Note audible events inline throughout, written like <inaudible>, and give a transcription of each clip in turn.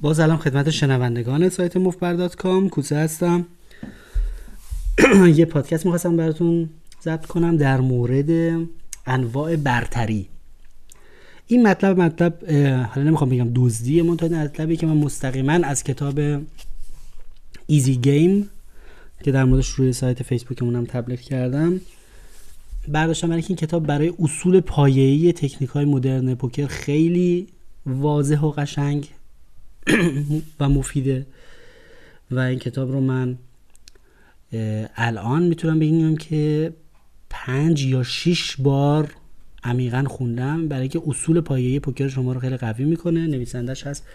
با سلام خدمت شنوندگان سایت موفبر کام. کوسه هستم. <clears throat> یه پادکست می‌خواستم براتون ضبط کنم در مورد انواع برتری. این مطلب مطلب حالا نمی‌خوام بگم دزدی منتها مطلبی که من مستقیما از کتاب Easy Game که در موردش روی سایت فیسبوکمون هم تبلیغ کردم برداشتم برای این کتاب برای اصول پایه‌ای تکنیک های مدرن پوکر خیلی واضح و قشنگ و مفیده و این کتاب رو من الان می‌تونم بگم که پنج یا شیش بار عمیقا خوندم. برای که اصول پایه‌ای پوکر شما رو خیلی قوی می‌کنه. نویسندش هست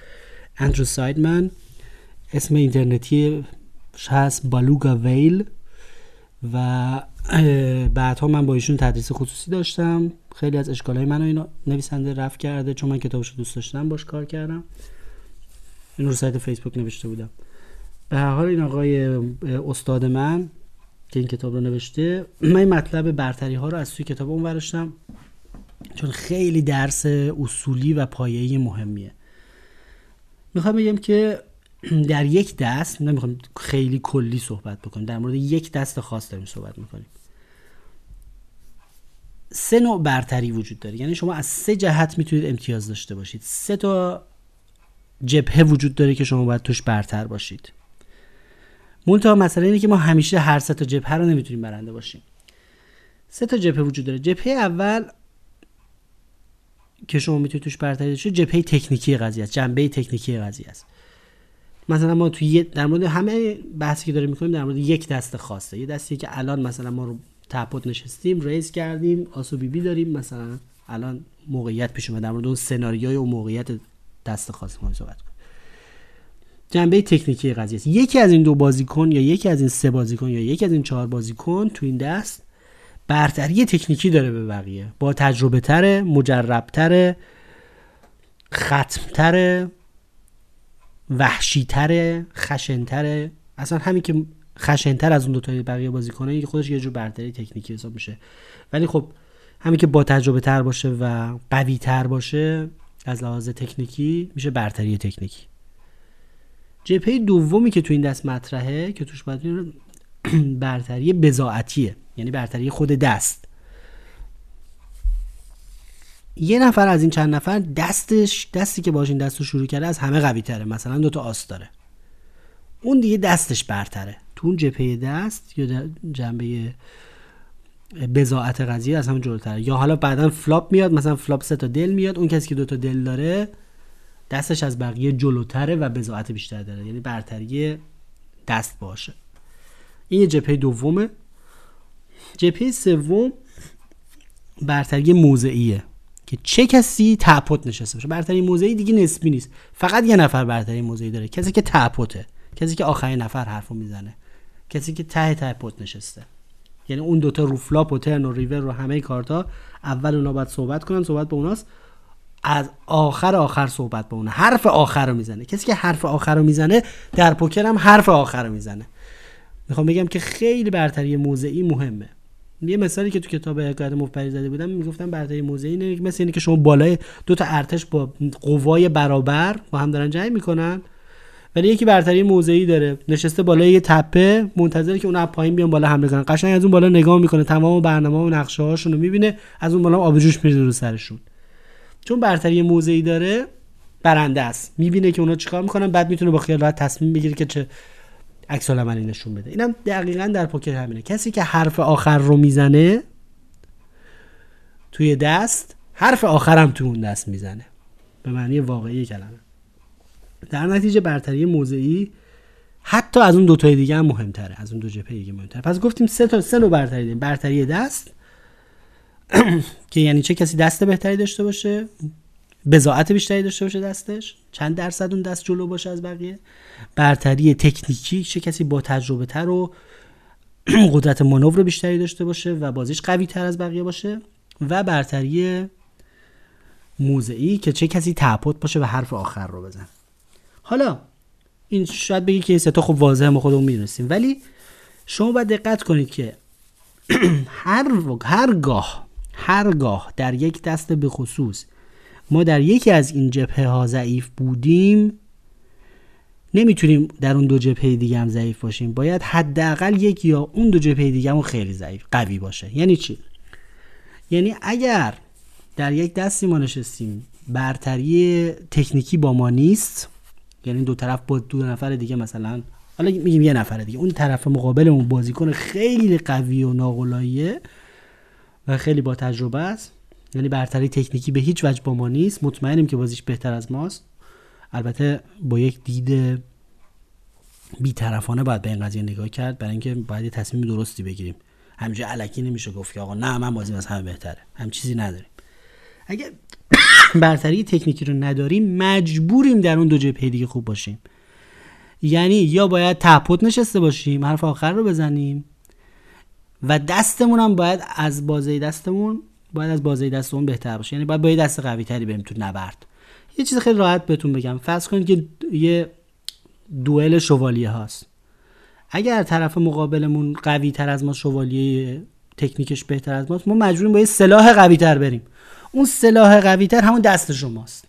اندرو سایدمن. اسم اینترنتی هست بالوگا ویل. و بعدها من با ایشون تدریس خصوصی داشتم. خیلی از اشکالای منو این نویسنده رفت کرده. چون من کتابش رو دوست داشتم باش کار کردم. این رو سایت فیسبوک نوشته بودم. به هر حال این آقای استاد من که این کتاب رو نوشته من مطلب برتری ها رو از توی کتاب اون ورشتم چون خیلی درس اصولی و پایه‌ای مهمیه. می‌خوام بگم که <clears throat> در یک دست نمی‌خوام خیلی کلی صحبت بکنیم در مورد یک دست خاص داریم صحبت می‌کنیم. سه نوع برتری وجود داره. یعنی شما از سه جهت می‌تونید امتیاز داشته باشید. سه تا جبهه وجود داره که شما باید توش برتر باشید. منتها مسئله اینه که ما همیشه هر سه تا جبهه رو نمی‌تونیم برنده باشیم. سه تا جبهه وجود داره. جبهه اول که شما می‌تونید توش برتری داشته جبهه تکنیکی قضیه است جنبه تکنیکی قضیه است. مثلا ما توی در مورد همه بحثی که داریم می‌کنیم در مورد یک دست خاصه. یه دستی که الان مثلا ما رو تپوت نشستیم ریز کردیم آسو بی بی داریم مثلا الان موقعیت پیش اومد در مورد اون سناریوی و موقعیت دست خاص ما صحبت کنیم. جنبه تکنیکی قضیه است. یکی از این دو بازیکن یا یکی از این سه بازیکن یا یکی از این چهار بازیکن تو این دست برتری تکنیکی داره به بقیه. با تجربه تره وحشی تره خشنتره. اصلا همین که خشنتر از اون دو تا بقیه بازیکنه که خودش یه جور برتری تکنیکی حساب میشه. ولی خب همین که با تجربه تر باشه و قوی تر باشه از لحاظ تکنیکی میشه برتری تکنیکی. جپه دومی که تو این دست مطرحه که توش باید <clears throat> برتری بزاعتیه یعنی برتری خود دست. یه نفر از این چند نفر دستش دستی که باش این دست رو شروع کرده از همه قوی تره مثلا دوتا آس داره. اون دیگه دستش برتره. تو اون جپه دست یا جنبه بضاعت قضیه از همه جلوتره یا حالا بعدا flop میاد مثلا flop سه تا دل میاد اون کسی که دوتا دل داره دستش از بقیه جلوتره و بضاعت بیشتر داره. یعنی برتری دست باشه. این یه جنبه دومه. جنبه سوم برتری موضعیه که چه کسی ته pot نشسته باشه. برتری موضعی دیگه نسبی نیست. فقط یه نفر برتری موضعی داره. کسی که تعپوته کسی که آخرین نفر حرفو می‌زنه. کسی که ته pot نشسته. یعنی اون دوتا رو flop و turn و ریور رو همه کارتا اول اونا باید صحبت کنن صحبت به اوناست. از آخر آخر صحبت به اونه حرف آخر رو می‌زنه. کسی که حرف آخر رو می‌زنه در پوکر هم حرف آخر رو می‌زنه. می‌خوام بگم که خیلی برتری موضعی مهمه. یه مثالی که تو کتاب حکایت مفت‌بری زده بودم می‌گفتم برتری موضعی اینه مثل اینه که شما بالای دو تا ارتش با قوای برابر با هم دارن جنگ می‌کنن. ولی یکی برتری موضعی داره. نشسته بالای یه تپه منتظره که اون از پایین بیان بالا حمله کنن قشنگ از اون بالا نگاه می‌کنه تمام برنامه و نقشه هاشون رو می‌بینه از اون بالا آب جوش میریزه رو سرشون. چون برتری موضعی داره برنده است. می‌بینه که اونا چیکار می‌کنن بعد می‌تونه با خیال راحت تصمیم بگیره که چه عکس العملی نشون بده. اینم دقیقا در پوکر همینه. کسی که حرف آخر رو می‌زنه توی دست حرف آخرم تو اون دست می‌زنه. به معنی واقعی کلمه. در نتیجه برتری موضعی حتی از اون دو تای دیگه هم مهمتره از اون دو جبهه دیگه مهمتره. پس گفتیم سه تا سه نوع برتری داریم. برتری دست <clears throat> که یعنی چه کسی دست بهتری داشته باشه بزاعت بیشتری داشته باشه دستش چند درصد اون دست جلو باشه از بقیه. برتری تکنیکی چه کسی با تجربه تر و <clears throat> قدرت مانور بیشتری داشته باشه و بازیش قوی تر از بقیه باشه. و برتری موضعی که چه کسی تعپوت باشه و حرف آخر رو بزن. حالا این شاید بگی که این ستا خب واضحه ما خودمون می‌دونستیم. ولی شما باید دقت کنید که <clears throat> هر هرگاه هرگاه در یک دست به خصوص ما در یکی از این جبهه ها ضعیف بودیم نمی‌تونیم در اون دو جبهه دیگه هم ضعیف باشیم. باید حداقل یک یا اون دو جبهه دیگه هم خیلی ضعیف قوی باشه. یعنی چی؟ یعنی اگر در یک دستی ما نشستیم برتری تکنیکی با ما نیست یعنی دو طرف با دو نفر دیگه مثلا حالا میگیم یه نفر دیگه. اون طرف مقابل اون بازیکن خیلی قوی و ناقلاییه و خیلی با تجربه است. یعنی برتری تکنیکی به هیچ وجه با ما نیست. مطمئنیم که بازیش بهتر از ماست. البته با یک دید بیطرفانه باید به این قضیه نگاه کرد. برای اینکه باید یه تصمیم درستی بگیریم. همینجا علکی نمیشه گفت که آقا نه من بازیم از همه بهتره. هم چیزی نداریم. اگه برتری تکنیکی رو نداریم مجبوریم در اون دو جبهه دیگه خوب باشیم. یعنی یا باید تپوت نشسته باشیم حرف آخر رو بزنیم و دستمون هم باید از بازه دستمون باید از بازه دستمون بهتر باشه. یعنی باید با یه دست قوی تری بریم تو نبرد. یه چیز خیلی راحت بهتون بگم. فرض کنید که یه دوئل شوالیه هاست. اگر طرف مقابلمون قوی تر از ما شوالیه تکنیکش بهتر از ماست ما مجبوریم با یه سلاح قوی تر بریم. اون سلاح قوی تر همون دست شماست.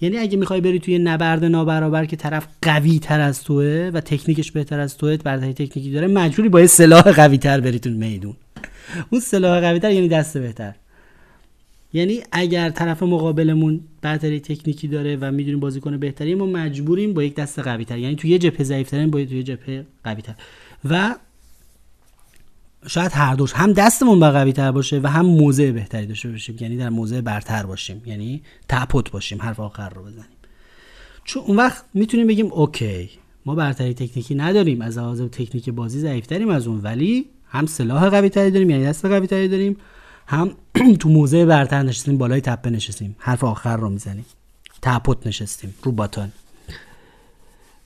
یعنی اگه می‌خوای بری توی نبرد نابرابر که طرف قوی تر از توه و تکنیکش بهتر از توه برتری تکنیکی داره مجبوری با یه سلاح قوی تر بری تو میدون. اون سلاح قوی تر یعنی دست بهتر. یعنی اگر طرف مقابلمون برتری تکنیکی داره و می‌دونیم بازیکن بهتری ما مجبوریم با یک دست قوی تر یعنی تو یه جبهه ضعیف با توی جبهه قوی تر و شاید هر دوش هم دستمون با تر باشه و هم موضع بهتری داشته باشیم. یعنی در موضع برتر باشیم. یعنی تپوت باشیم. حرف آخر رو بزنیم. چون اون وقت می‌تونیم بگیم اوکی ما برتری تکنیکی نداریم. از لحاظ تکنیک بازی ضعیفتریم از اون ولی هم سلاح قوی تری داریم یعنی دست قوی تری داریم. هم <clears throat> تو موضع برتر نشستیم بالای تپه نشستیم. حرف آخر رو می‌زنیم. تپوت نشستیم. رو باتان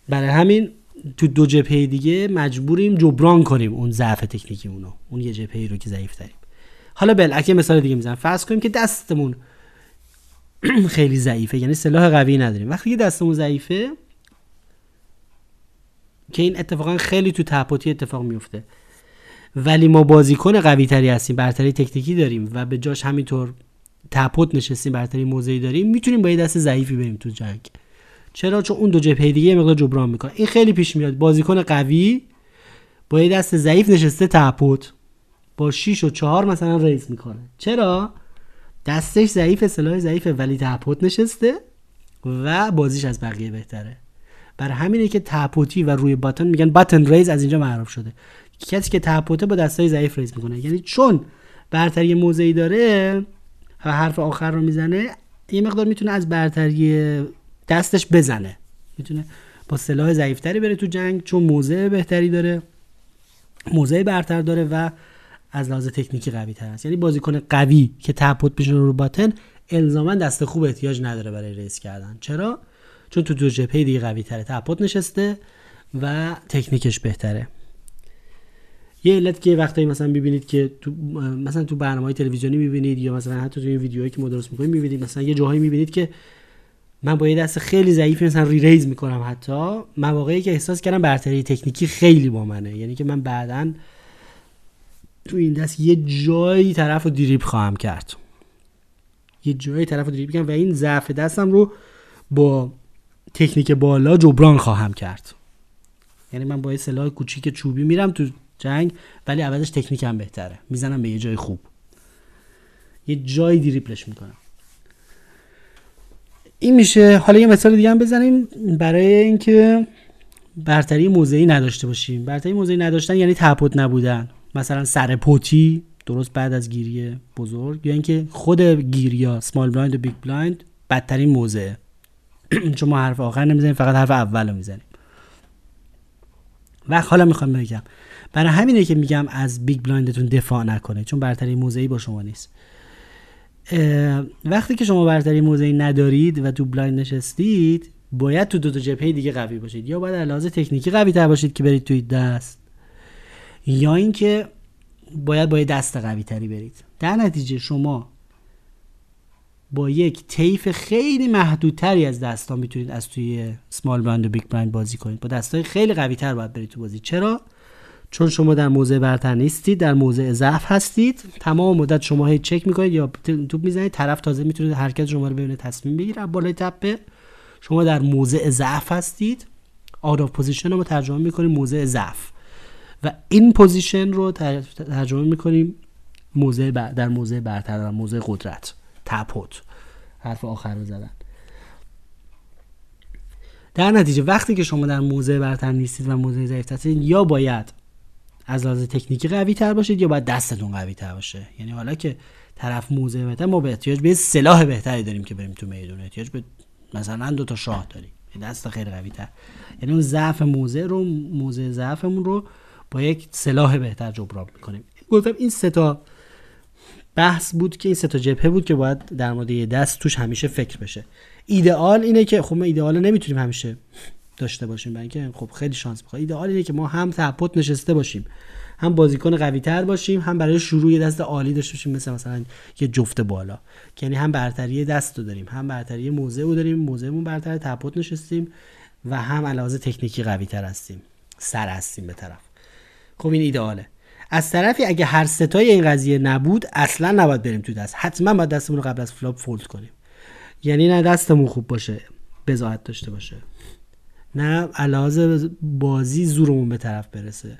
برای همین تو دو جبهه دیگه مجبوریم جبران کنیم اون ضعف تکنیکی اونو. اون یه جبهه رو که ضعیف داریم حالا اگه مثال دیگه می‌زنم فرض کنیم که دستمون <clears throat> خیلی ضعیفه یعنی سلاح قوی نداریم. وقتی که دستمون ضعیفه که این اتفاقا خیلی تو تپوتی اتفاق میفته. ولی ما بازیکن قوی تری هستیم برتری تکنیکی داریم و به جاش همینطور تپوت نشستیم برتری موضعی داریم می‌تونیم با یه دست ضعیفی بریم تو جنگ. چرا؟ چون اون دو جبهه دیگه مقدار جبران می‌کنه این خیلی پیش میاد. بازیکن قوی با یه دست ضعیف نشسته ته pot با 6 و 4 مثلا raise می‌کنه. چرا؟ دستش ضعیف سلاح ضعیفه ولی ته pot نشسته و بازیش از بقیه بهتره. برا همینه که ته pot ی و روی button میگن button raise از اینجا معروف شده. کسی که تپوته با دستای ضعیف raise می‌کنه. یعنی چون برتری موضعی داره و حرف آخر رو می‌زنه یه مقدار می‌تونه از برتری دستش بزنه. می‌تونه با سلاح ضعیفتری بره تو جنگ چون موضع بهتری داره موضع برتر داره و از لحاظ تکنیکی قوی تر است. یعنی بازیکن قوی که تپوت بشه رو باتن الزاما دست خوب احتیاج نداره برای ریس کردن. چرا؟ چون تو دو جبهه دیگه قوی تره تپوت نشسته و تکنیکش بهتره. یه علت که وقتی مثلا ببینید که تو مثلا تو برنامه تلویزیونی می‌بینید یا مثلا حتی تو این ویدیوهایی که ما درست می‌کنیم می‌بینید مثلا یه جاهایی می‌بینید که من با یه دست خیلی ضعیفی مثلا ری ریز می‌کنم حتی. مواقعی که احساس کردم برتری تکنیکی خیلی با منه. یعنی که من بعدا تو این دست یه جایی طرف رو دریب خواهم کرد. یه جایی طرف رو دریب کنم و این ضعف دستم رو با تکنیک بالا جبران خواهم کرد. یعنی من با یه سلاح کوچیک چوبی میرم تو جنگ ولی عوضش تکنیکم بهتره. می‌زنم به یه جای خوب. یه جایی دریبلش می‌کنم. این میشه. حالا یه مثال دیگه هم بزنیم برای اینکه برتری موضعی نداشته باشیم. برتری موضعی نداشتن یعنی ته pot نبودن. مثلا سر pot ی درست بعد از گیری بزرگ یا اینکه خود گیریا small blind و big blind بدترین موضعه. <clears throat> چون ما حرف آخر نمی‌زنیم فقط حرف اول رو می‌زنیم. و حالا می‌خوام بگم. برای همینه که میگم از big blind تون دفاع نکنه چون برتری موضعی با شما نیست. وقتی که شما برتری موضعی ندارید و تو blind نشستید باید تو دو تا جبهه دیگه قوی باشید. یا باید لحاظ تکنیکی قوی تر باشید که برید توی دست. یا اینکه باید با دست قوی تری برید. در نتیجه شما با یک طیف خیلی محدودتری از دستان می‌تونید از توی small blind و big blind بازی کنید. با دستای خیلی قوی تر باید برید تو بازی. چرا؟ چون شما در موضع برتر نیستید در موضع ضعف هستید تمام مدت شما هی چک می‌کنید یا توپ می‌زنید طرف تازه می‌تونه حرکت شما رو ببینه تصمیم بگیره بالای تپه. شما در موضع ضعف هستید. Out of position رو ترجمه می‌کنیم موضع ضعف. و in position رو ترجمه می‌کنیم موضع در موضع برتر در موضع قدرت. تپوت حرف آخر رو زدن. در نتیجه وقتی که شما در موضع برتر نیستید و موضع ضعیف هستید یا باید از لحاظ تکنیکی قوی تر باشید یا باید دستتون قوی تر باشه؟ یعنی حالا که طرف موضع بهتر ما به احتیاج به سلاح بهتری داریم که بریم تو میدون. احتیاج به مثلا دو تا شاه داریم. دست خیلی قوی تر یعنی اون ضعف موضع رو موضع ضعفمون رو با یک سلاح بهتر جبران می‌کنیم. گفتم این سه تا بحث بود که این سه تا جبهه بود که باید در مورد دست توش همیشه فکر بشه. ایدئال اینه که خب ما ایدئال نمی‌تونیم همیشه داشته باشیم برای اینکه خب خیلی شانس می‌خواد. ایدئال اینه که ما هم تپوت نشسته باشیم هم بازیکن قوی تر باشیم هم برای شروع دست عالی داشته باشیم مثل مثلا یه جفت بالا. یعنی هم برتری دست داریم هم برتری موضع رو داریم موضعمون برتر تپوت نشستیم و هم از لحاظ تکنیکی قوی تر هستیم سر هستیم به طرف. خب این ایدئاله از طرفی اگه هر سه تای این قضیه نبود اصلا نباید بریم تو دست. حتما باید دستمون رو قبل از flop fold کنیم. یعنی نه دستمون خوب باشه بضاعت داشته باشه. نه لحاظ بازی زورمون به طرف برسه.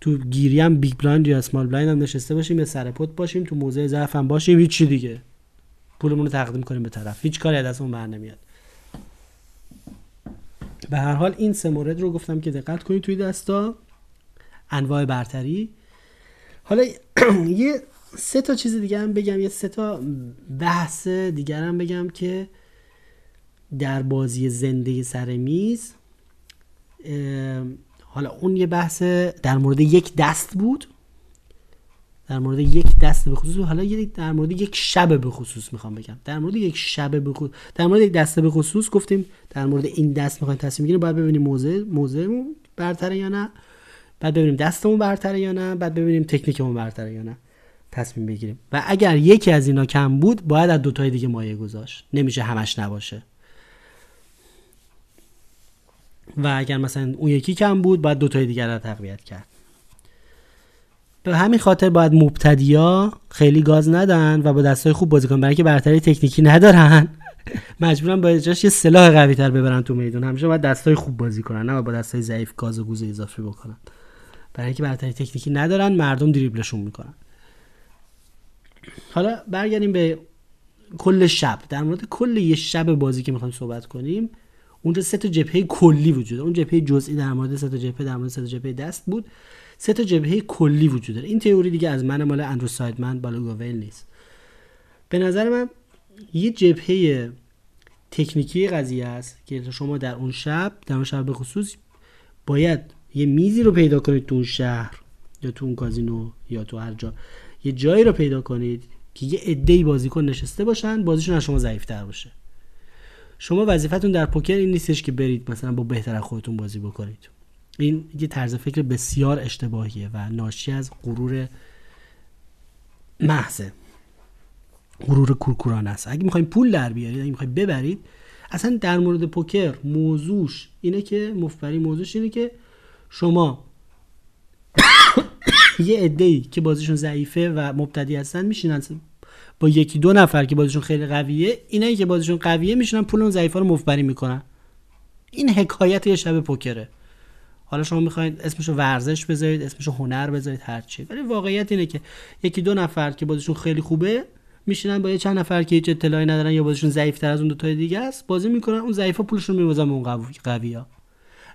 تو گیری هم big blind یا small blind هم نشسته باشیم یا سر pot باشیم تو موضع ضعف هم باشیم هیچ دیگه. پولمون رو تقدیم کنیم به طرف. هیچ کاری از دستمون بر نمیاد. به هر حال این سه مورد رو گفتم که دقت کنید توی دستا. انواع برتری. حالا <clears throat> یه سه تا چیز دیگه هم بگم یه سه تا بحث دیگر هم بگم که در بازی زنده سر میز حالا اون یه بحث در مورد یک دست بود. در مورد یک دست به خصوص حالا یه در مورد یک شب به خصوص می‌خوام بگم. در مورد یک شب به خصوص در مورد یک دسته به خصوص گفتیم در مورد این دست می‌خوایم تصمیم بگیریم باید ببینیم موضع موضعمون برتره یا نه. بعد ببینیم دستمون برتره یا نه. بعد ببینیم تکنیکمون برتره یا نه. تصمیم بگیریم. و اگر یکی از اینا کم بود باید از دوتای دیگه مایه گذاشت. نمیشه همش نباشه. و اگر مثلا اون یکی کم بود باید دوتای دیگر رو تقویت کرد. به همین خاطر باید مبتدیا خیلی گاز ندن و با دستای خوب بازی کنن برای اینکه برتری تکنیکی ندارن. <laughs> مجبورن با جاش یه سلاح قوی تر ببرن تو میدون. همیشه باید دستای خوب بازی کنن نه با دستای ضعیف گاز و گوز اضافه بکنن. برای اینکه برتری تکنیکی ندارن مردم دریبلشون می‌کنن. حالا برگردیم به کل شب. در مورد کل یه شب بازی که می‌خوایم صحبت کنیم اونجا سه تا جبهه کلی وجود اون جبهه جزئی در مورد سه تا جبهه در مورد سه تا جبهه دست بود. سه تا جبهه کلی وجود داره. این تئوری دیگه از من مال اندرو سایدمن بالوگاویل نیست. به نظر من یه جبهه تکنیکی قضیه است که شما در اون شب در اون شب به خصوص باید یه میزی رو پیدا کنید تو اون شهر یا تو اون کازینو یا تو هر جا. یه جایی رو پیدا کنید که یه عده‌ای بازیکن نشسته باشن بازیشون از شما ضعیف‌تر باشه. شما وظیفتون در پوکر این نیستش که برید مثلا با بهتر خودتون بازی بکنید. این یه طرز فکر بسیار اشتباهیه و ناشی از غرور محضه. غرور کورکورانه است. اگه می‌خوایم پول در بیارید اگه می‌خوایم ببرید اصلا در مورد پوکر موضوعش اینه که مفبری موضوعش اینه که شما <coughs> یه عده که بازیشون ضعیفه و مبتدی هستن میشینن. با یکی دو نفر که بازیشون خیلی قویه اینایی که بازیشون قویه میشونن پول اون ضعیفا رو مفبری می‌کنن. این حکایت یه شب پوکره. حالا شما می‌خواید اسمشو ورزش بذارید اسمشو هنر بذارید هر چی. ولی واقعیت اینه که یکی دو نفر که بازیشون خیلی خوبه میشینن با یه چند نفر که هیچ اطلاعی ندارن یا بازیشون ضعیف از اون دو تای دیگه است بازی می‌کنن اون ضعیفا پولشون میوزن به اون قوی ها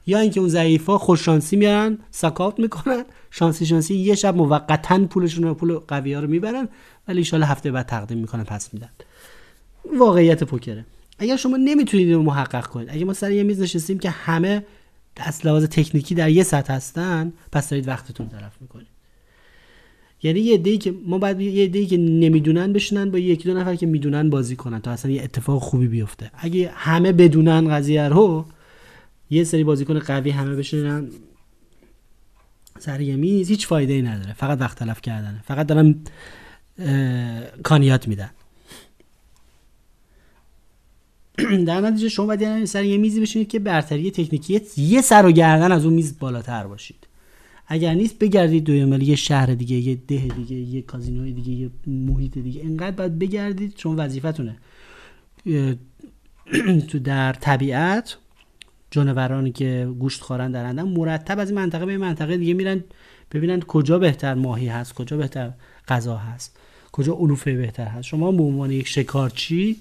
یا اینکه اون ضعیفا خوش شانسی میارن سکاوت می‌کنن شانسی شانسی یه شب موقتا پولشون رو پول قوی ها رو می‌برن ولی ان هفته بعد تقدیم می‌کنن پس میدن. واقعیت پوکره. اگر شما نمی‌تونید رو محقق کنید اگه ما سر یه میز نشستیم که همه دست لحاظ تکنیکی در یه سطح هستن پس دارید وقتتون طرف می‌کنید. یعنی یه دی که ما بعد یه دی که نمی‌دونن بشینن با یکی دو نفر که می‌دونن بازی کنن تا اصلا یه اتفاق خوبی بیفته. اگه همه بدونن قضیه رو یه سری بازیکن قوی همه بشینن. سر یه میز. هیچ فایده ای نداره. فقط وقت تلف کردنه. فقط دارن کانیات میدن. <clears throat> در نتیجه شما باید سر یه میزی بشینید که برتری تکنیکی یه سر و گردن از اون میز بالاتر باشید. اگر نیست بگردید دوی یه شهر دیگه یه ده دیگه یه کازینو دیگه یه محیط دیگه. اینقدر باید بگردید چون وظیفتونه. <clears throat> تو در طبیعت جانورانی که گوشت خورن درندن مرتب از این منطقه به منطقه دیگه میرن ببینن کجا بهتر ماهی هست کجا بهتر غذا هست کجا علوفه بهتر هست. شما به عنوان یک شکارچی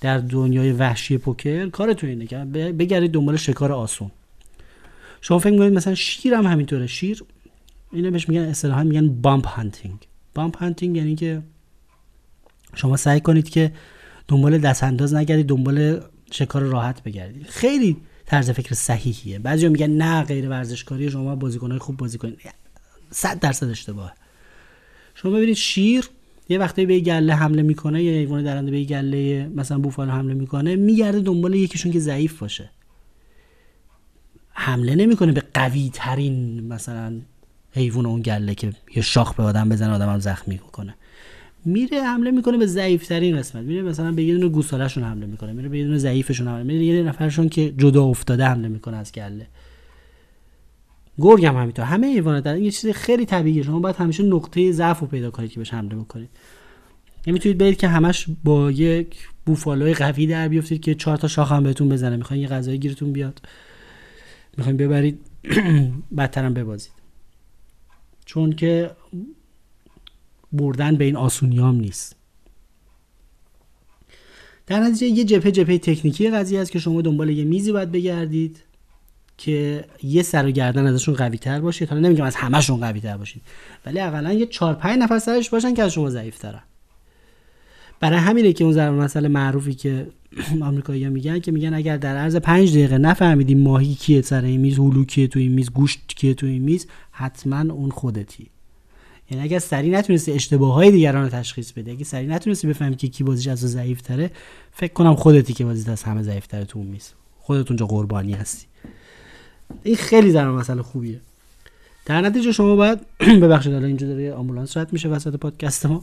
در دنیای وحشی پوکر کارتون اینه که بگردید دنبال شکار آسون. شما فکر می‌کنید مثلا شیر هم همینطوره. شیر اینو بهش میگن اصطلاحا میگن بامپ هانتینگ بامپ هانتینگ یعنی که شما سعی کنید که دنبال دست انداز نگردید دنبال شکار راحت بگردید. خیلی طرز فکر صحیحیه. بعضی میگن نه غیر ورزشکاری شما بازیکنهای خوب بازی کنید 100 درصد اشتباهه. شما ببینید شیر یه وقتی به گله حمله می‌کنه یا حیوان درنده به گله مثلا بوفالو حمله می‌کنه میگرده دنبال یکیشون که ضعیف باشه. حمله نمی‌کنه به قوی ترین مثلا حیوان اون گله که یه شاخ به آدم بزنه آدم هم زخمی کنه میره حمله می‌کنه به ضعیف ترین قسمت. میره مثلا به یه دونه گوسالهشون حمله می‌کنه میره به یه دونه ضعیفشون حمله میره یه نفرشون که جدا افتاده حمله می‌کنه از گله گرگ هم همینطور. همه حیوانات دارن یه چیز خیلی طبیعیه. شما باید همیشه نقطه ضعف رو پیدا کنید که بهش حمله بکنید. نمی‌تونید برید که همش با یک بوفالوی قوی در بیافتید که چهار تا شاخ هم بهتون بزنه. می‌خواین یه غذای گیرتون بیاد. می‌خواین ببرید <clears throat> بدترم ببازید. چون که بردن به این آسونیام نیست. در نتیجه یه جپه جپه تکنیکی قضیه است که شما دنبال یه میزی باید بگردید که یه سر و گردن ازشون قوی تر باشید حالا نمیگم از همشون قوی تر باشید ولی اقلا یه 4 5 نفر سرش باشن که از شما ضعیف ترن برای همینه که اون ضرب مسئله معروفی که <clears throat> آمریکایی‌ها میگن که میگن اگر در عرض 5 دقیقه نفهمیدیم ماهی کیه سر این میز هلو کیه تو این میز گوشت کیه تو این میز حتما اون خودتی. یعنی اگر سری نتونستی اشتباه های دیگران رو تشخیص بدی اگه سری نتونستی بفهمی که کی بازیش از ضعیف تره فکر کنم خودتی که بازیت از همه ضعیف تره تو اون میز. خودت اونجا قربانی هستی. این خیلی در مسئله خوبیه. در نتیجه شما باید <clears throat> ببخشید حالا اینجا داره آمبولانس رد میشه وسط پادکست ما.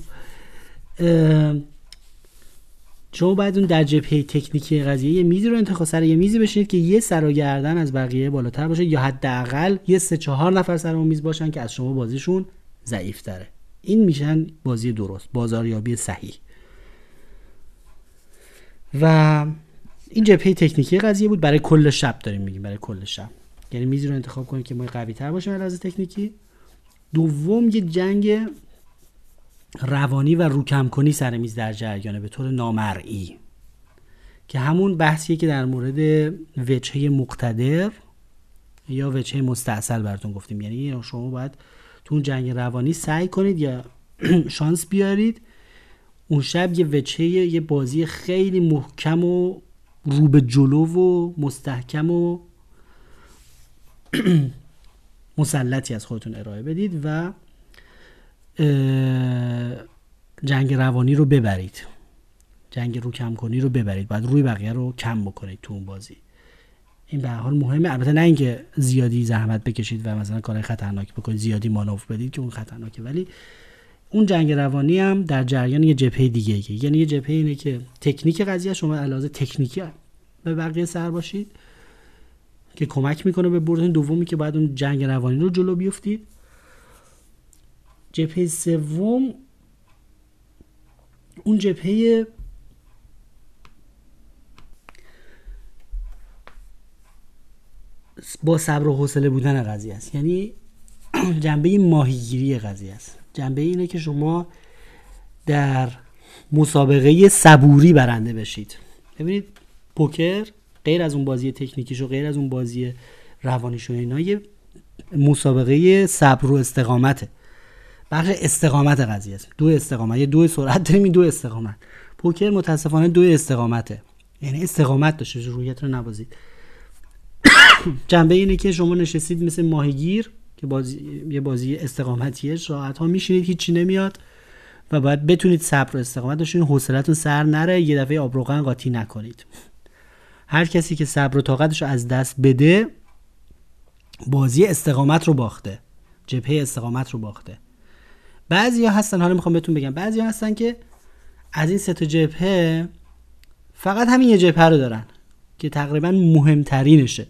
شما باید اون در جبهه تکنیکی قضیه یه میزی رو انتخاب سر یه میزی بشینید که یه سر و گردن از بقیه بالاتر باشه یا حداقل یه سه چهار نفر سر اون میز باشن که از شما بازیشون ضعیف تره این میشن بازی درست بازاریابی صحیح. و این جبهه تکنیکی قضیه بود. برای کل شب داریم میگیم برای کل شب. یعنی میزی رو انتخاب کنید که ما قوی تر باشیم از تکنیکی. دوم یه جنگ روانی و روکم کنی سر میز در جریانه به طور نامرئی. که همون بحثیه که در مورد وجهه مقتدر یا وجهه مستاصل براتون گفتیم. یعنی شما باید تو اون جنگ روانی سعی کنید یا <clears throat> شانس بیارید. اون شب یه وجهه یه بازی خیلی محکم و رو به جلو و مستحکم و <clears throat> مسلطی از خودتون ارائه بدید و جنگ روانی رو ببرید. جنگ رو کم کنی رو ببرید. بعد روی بقیه رو کم بکنید تو اون بازی. این به حال مهمه. البته نه اینکه زیادی زحمت بکشید و مثلا کار خطرناک بکنید زیادی مانور بدید که اون خطرناکه. ولی اون جنگ روانی هم در جریان یه جبهه دیگه یعنی یه جبهه اینه که تکنیک قضیه شما علاوه تکنیکی به بقیه سر باشید که کمک می‌کنه به برد دومی که بعد اون جنگ روانی رو جلو بیفتید. جبهه سوم اون جبهه با صبر و حوصله بودن قضیه است. یعنی <clears throat> جنبه ماهیگیری قضیه است. جنبه اینه که شما در مسابقه صبوری برنده بشید. ببینید پوکر غیر از اون بازی تکنیکیش و غیر از اون بازی روانیش و اینا یه مسابقه صبر و استقامته بخش استقامت قضیه است. دو استقامت یه دو سرعت داریم دو استقامت. پوکر متاسفانه دو استقامته. یعنی استقامت داشته رویت رو نبازید جنبه اینه که شما نشستید مثل ماهیگیر که بازی یه بازی استقامتیه راحت ها میشینید هیچی نمیاد و باید بتونید صبر و استقامت داشتین حوصلتون سر نره یه دفعه آبروغن قاطی نکنید. هر کسی که صبر و طاقتش رو از دست بده بازی استقامت رو باخته جبهه استقامت رو باخته. بعضی ها هستن حالا می‌خوام بهتون بگم بعضی ها هستن که از این سه تا جبهه فقط همین یه جبهه رو دارن که تقریبا مهمترینشه.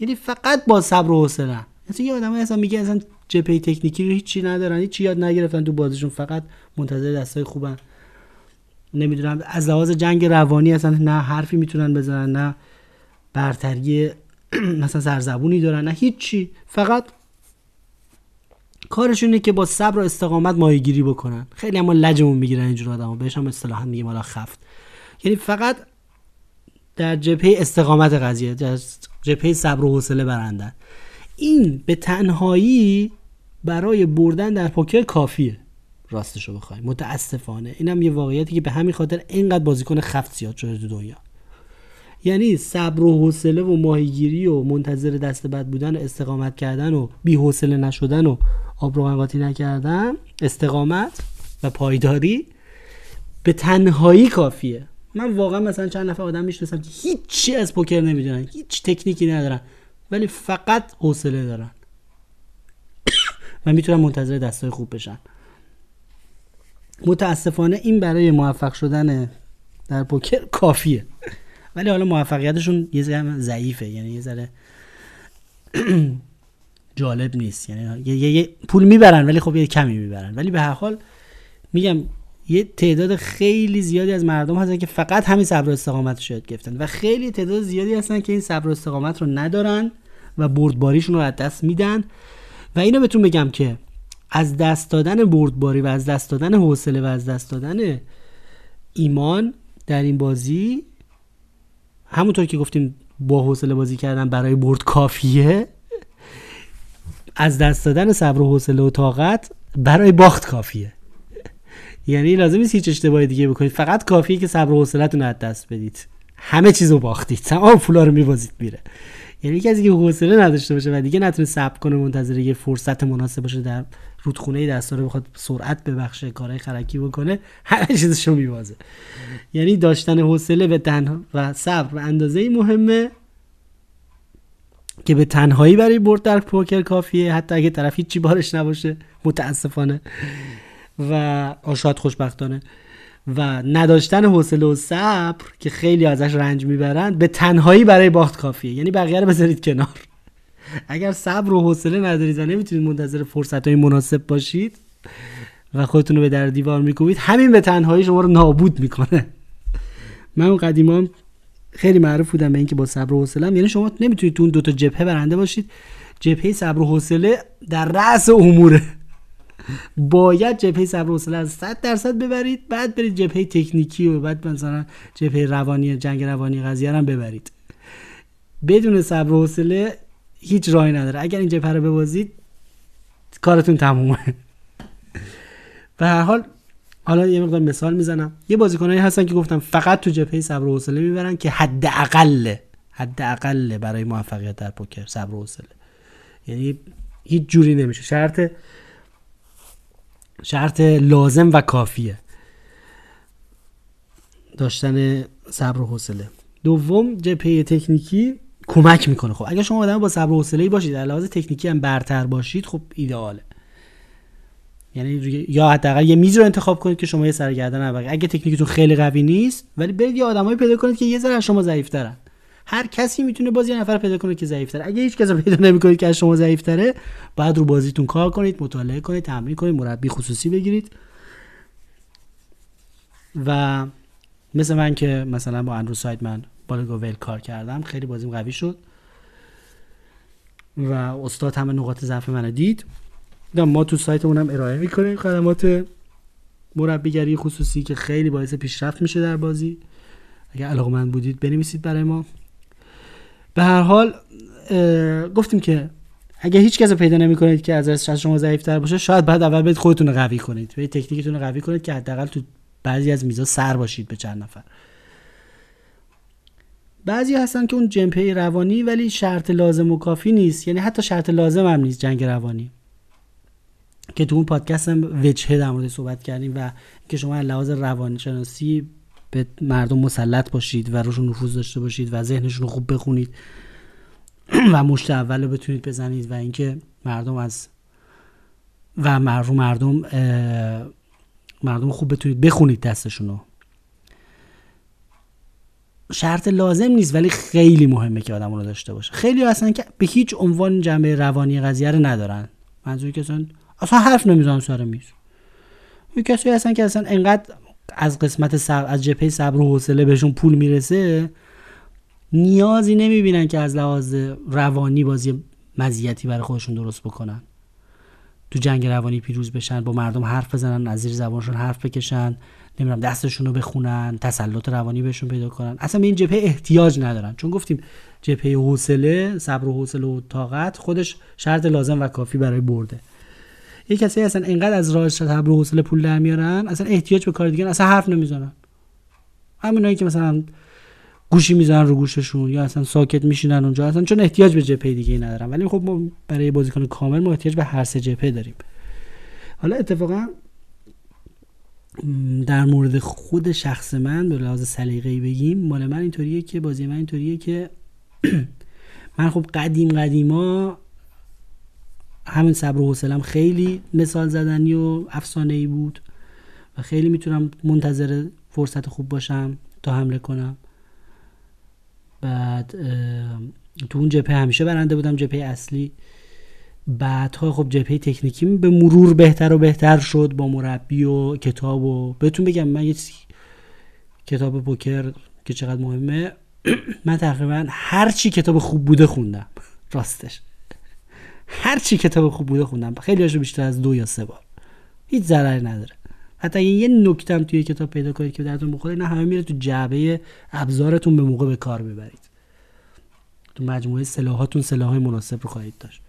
یعنی فقط با صبر و حوصله. مثلا یه آدمایی اصلا میگه اصلا جپی تکنیکی رو هیچی ندارن هیچی یاد نگرفتن تو بازیشون فقط منتظر دستای خوبن. نمی‌دونم از لحاظ جنگ روانی اصلا نه حرفی می‌تونن بزنن نه برتری <clears throat> مثلا سرزبونی دارن نه هیچی. فقط کارشونه که با صبر و استقامت ماهیگیری بکنن. خیلی اما لجمون می‌گیرن اینجور آدمو بهش هم اصطلاحا میگیم حالا خفت. یعنی فقط در جبهه استقامت قضیه در جبهه صبر و حوصله برندن. این به تنهایی برای بردن در پوکر کافیه راستشو بخوایم. متاسفانه. اینم یه واقعیتی که به همین خاطر اینقدر بازیکن خفت زیاد شده تو دنیا. یعنی صبر و حوصله و ماهیگیری و منتظر دست بد بودن و استقامت کردن و بی حوصله نشدن و آب قاطی نکردن استقامت و پایداری به تنهایی کافیه. من واقعا مثلا چند نفر آدم می‌شناسم که هیچی از پوکر نمی‌دونن هیچ تکنیکی ندارن ولی فقط حوصله دارن. <coughs> و می‌تونن منتظر دستای خوب بشن متاسفانه این برای موفق شدن در پوکر کافیه. ولی حالا موفقیتشون یه ذره ضعیفه یعنی یه ذره <coughs> جالب نیست. یعنی یه, پول می‌برن ولی خب یه کمی می‌برن. ولی به هر حال میگم یه تعداد خیلی زیادی از مردم هستن که فقط همین صبر و استقامت رو شاید گرفتن و خیلی تعداد زیادی هستن که این صبر و استقامت رو ندارن و بردباریشون رو از دست میدن. و اینو بهتون بگم که از دست دادن بردباری و از دست دادن حوصله و از دست دادن ایمان در این بازی همونطور که گفتیم با حوصله بازی کردن برای برد کافیه از دست دادن صبر و حوصله و طاقت برای باخت کافیه. یعنی لازم نیست هیچ اشتباهی دیگه بکنید. فقط کافیه که صبر و حوصلتون از دست بدید. همه چیزو باختید. تمام پولا رو میبازید میره. یعنی کسی که حوصله نداشته باشه و دیگه نتونه صبر کنه منتظر یه فرصت مناسب باشه در رودخونه دستا رو بخواد سرعت ببخشه کارهای خرکی بکنه همه چیزشو میوازه یعنی داشتن حوصله به تنها و صبر و اندازه مهمه که به تنهایی برای برد در پوکر کافیه. حتی اگه طرف هیچی بارش نباشه متاسفانه. و آشاد خوشبختانه. و نداشتن حوصله و صبر که خیلی ازش رنج می‌برن به تنهایی برای باخت کافیه. یعنی بقیه رو بذارید کنار. اگر صبر و حوصله ندارید و نمی‌تونید منتظر فرصت های مناسب باشید و خودتون رو به در دیوار میکوبید همین به تنهایی شما رو نابود می‌کنه. من اون قدیمان خیلی معروف بودم به اینکه با صبر و حوصله یعنی شما نمی‌تونید تو اون دوتا جبهه برنده باشید. جبهه صبر و حوصله در رأس اموره. باید جبهه صبر و حوصله از 100 درصد ببرید بعد برید جبهه تکنیکی و بعد مثلا جبهه روانی جنگ روانی قضیه هم ببرید. بدون صبر و حوصله هیچ راهی نداره. اگر این جبهه رو ببازید کارتون تمومه. به هر حال حالا یه مقدار مثال می‌زنم. یه بازیکنایی هستن که گفتم فقط تو جبهه صبر و حوصله می‌برن که حد اقله حد اقله برای موفقیت در پوکر صبر و حوصله یعنی هیچ جوری نمیشه. شرط شرط لازم و کافیه. داشتن صبر و حوصله. دوم جبهه تکنیکی کمک می‌کنه. خب اگر شما آدم با صبر و حوصله باشید در لحاظ تکنیکی هم برتر باشید خب ایدئاله یعنی یا حداقل یه میز رو انتخاب کنید که شما یه سرگردن اگه تکنیکتون خیلی قوی نیست ولی برید یه آدمایی پیدا کنید که یه ذره شما ضعیف‌ترن. هر کسی می‌تونه باز یه نفر پیدا کنه که ضعیف‌تره. اگه هیچ کس پیدا نمی‌کنید که از شما ضعیف‌تره بعد رو بازیتون کار کنید مطالعه کنید تمرین کنید مربی خصوصی بگیرید. و مثل من که مثلا با اندرو من بالگوول کار کردم خیلی بازیم قوی شد. و استاد همه نقاط ضعف منو دید. ما تو سایتمون هم ارائه می‌کنیم خدمات مربیگری خصوصی که خیلی باعث پیشرفت میشه در بازی. اگر علاقه من بودید بنویسید برای ما. به هر حال گفتیم که اگه هیچ کس پیدا نمی‌کنید که از شما ضعیف تر باشه شاید بعد اول بهت خودتون رو قوی کنید. به تکنیکتون رو قوی کنید که حداقل تو بعضی از میزا سر باشید به چند نفر. بعضی هستن که اون جنپه روانی ولی شرط لازم و کافی نیست. یعنی حتی شرط لازم هم نیست جنگ روانی. که تو اون پادکست هم وجهه در مورد صحبت کردیم و که شما لحاظ روانشناسی به مردم مسلط باشید و روشون نفوذ داشته باشید و ذهنشون رو خوب بخونید <clears throat> و مشت اول رو بتونید بزنید و اینکه مردم از و مردم مردم مردم خوب بتونید بخونید دستشون رو. شرط لازم نیست ولی خیلی مهمه که آدم رو داشته باشه. خیلی هستن که به هیچ عنوان جنبه روانی قضیه رو ندارن. منظوری که اصلا اصلا حرف نمی‌زنن سر میز. کسی هستن که اصلا انقدر از قسمت صبر از جپه صبر و حوصله بهشون پول می‌رسه نیازی نمی‌بینن که از لحاظ روانی بازی مزیتی برای خودشون درست بکنن. تو جنگ روانی پیروز بشن با مردم حرف بزنن از زیر زبانشون حرف بکشن نمی‌دونم دستشون رو بخونن تسلط روانی بهشون پیدا کنن. اصلا به این جبهه احتیاج ندارن. چون گفتیم جبهه حوصله صبر و حوصله و طاقت خودش شرط لازم و کافی برای برده. یه کسی اصلا اینقدر از راه صبر و حوصله پول در میارن اصلا احتیاج به کار دیگه اصلا حرف نمی‌زنن. همینایی که مثلا گوشی می‌زنن رو گوششون یا اصلا ساکت میشینن اونجا اصلا چون احتیاج به جبهه دیگه ندارن. ولی خب ما برای بازیکن کامل ما احتیاج به هر سه جبهه داریم. حالا اتفاقا در مورد خود شخص من به لحاظ سلیقه‌ای بگیم مال من اینطوریه که بازی من اینطوریه که <clears throat> من خب قدیم قدیما همین صبر و حوصلم خیلی مثال زدنی و افسانه ای بود و خیلی می‌تونم منتظر فرصت خوب باشم تا حمله کنم. بعد تو اون جپه همیشه برنده بودم جپه اصلی. بعدها خب جپه تکنیکی به مرور بهتر و بهتر شد با مربی و کتاب و بهتون بگم من یه کتاب پوکر که چقدر مهمه <clears throat> من تقریبا هر چی کتاب خوب بوده خوندم. <laughs> راستش. هر چی کتاب خوب بوده خوندم. خیلی هاشو بیشتر از دو یا سه بار. هیچ ضرری نداره. حتی یه نکتم توی کتاب پیدا کنید که درتون بخوره نه همه میره تو جعبه ابزارتون به موقع به کار ببرید تو مجموعه سلاحاتون سلاحهای مناسب رو خواهید داشت.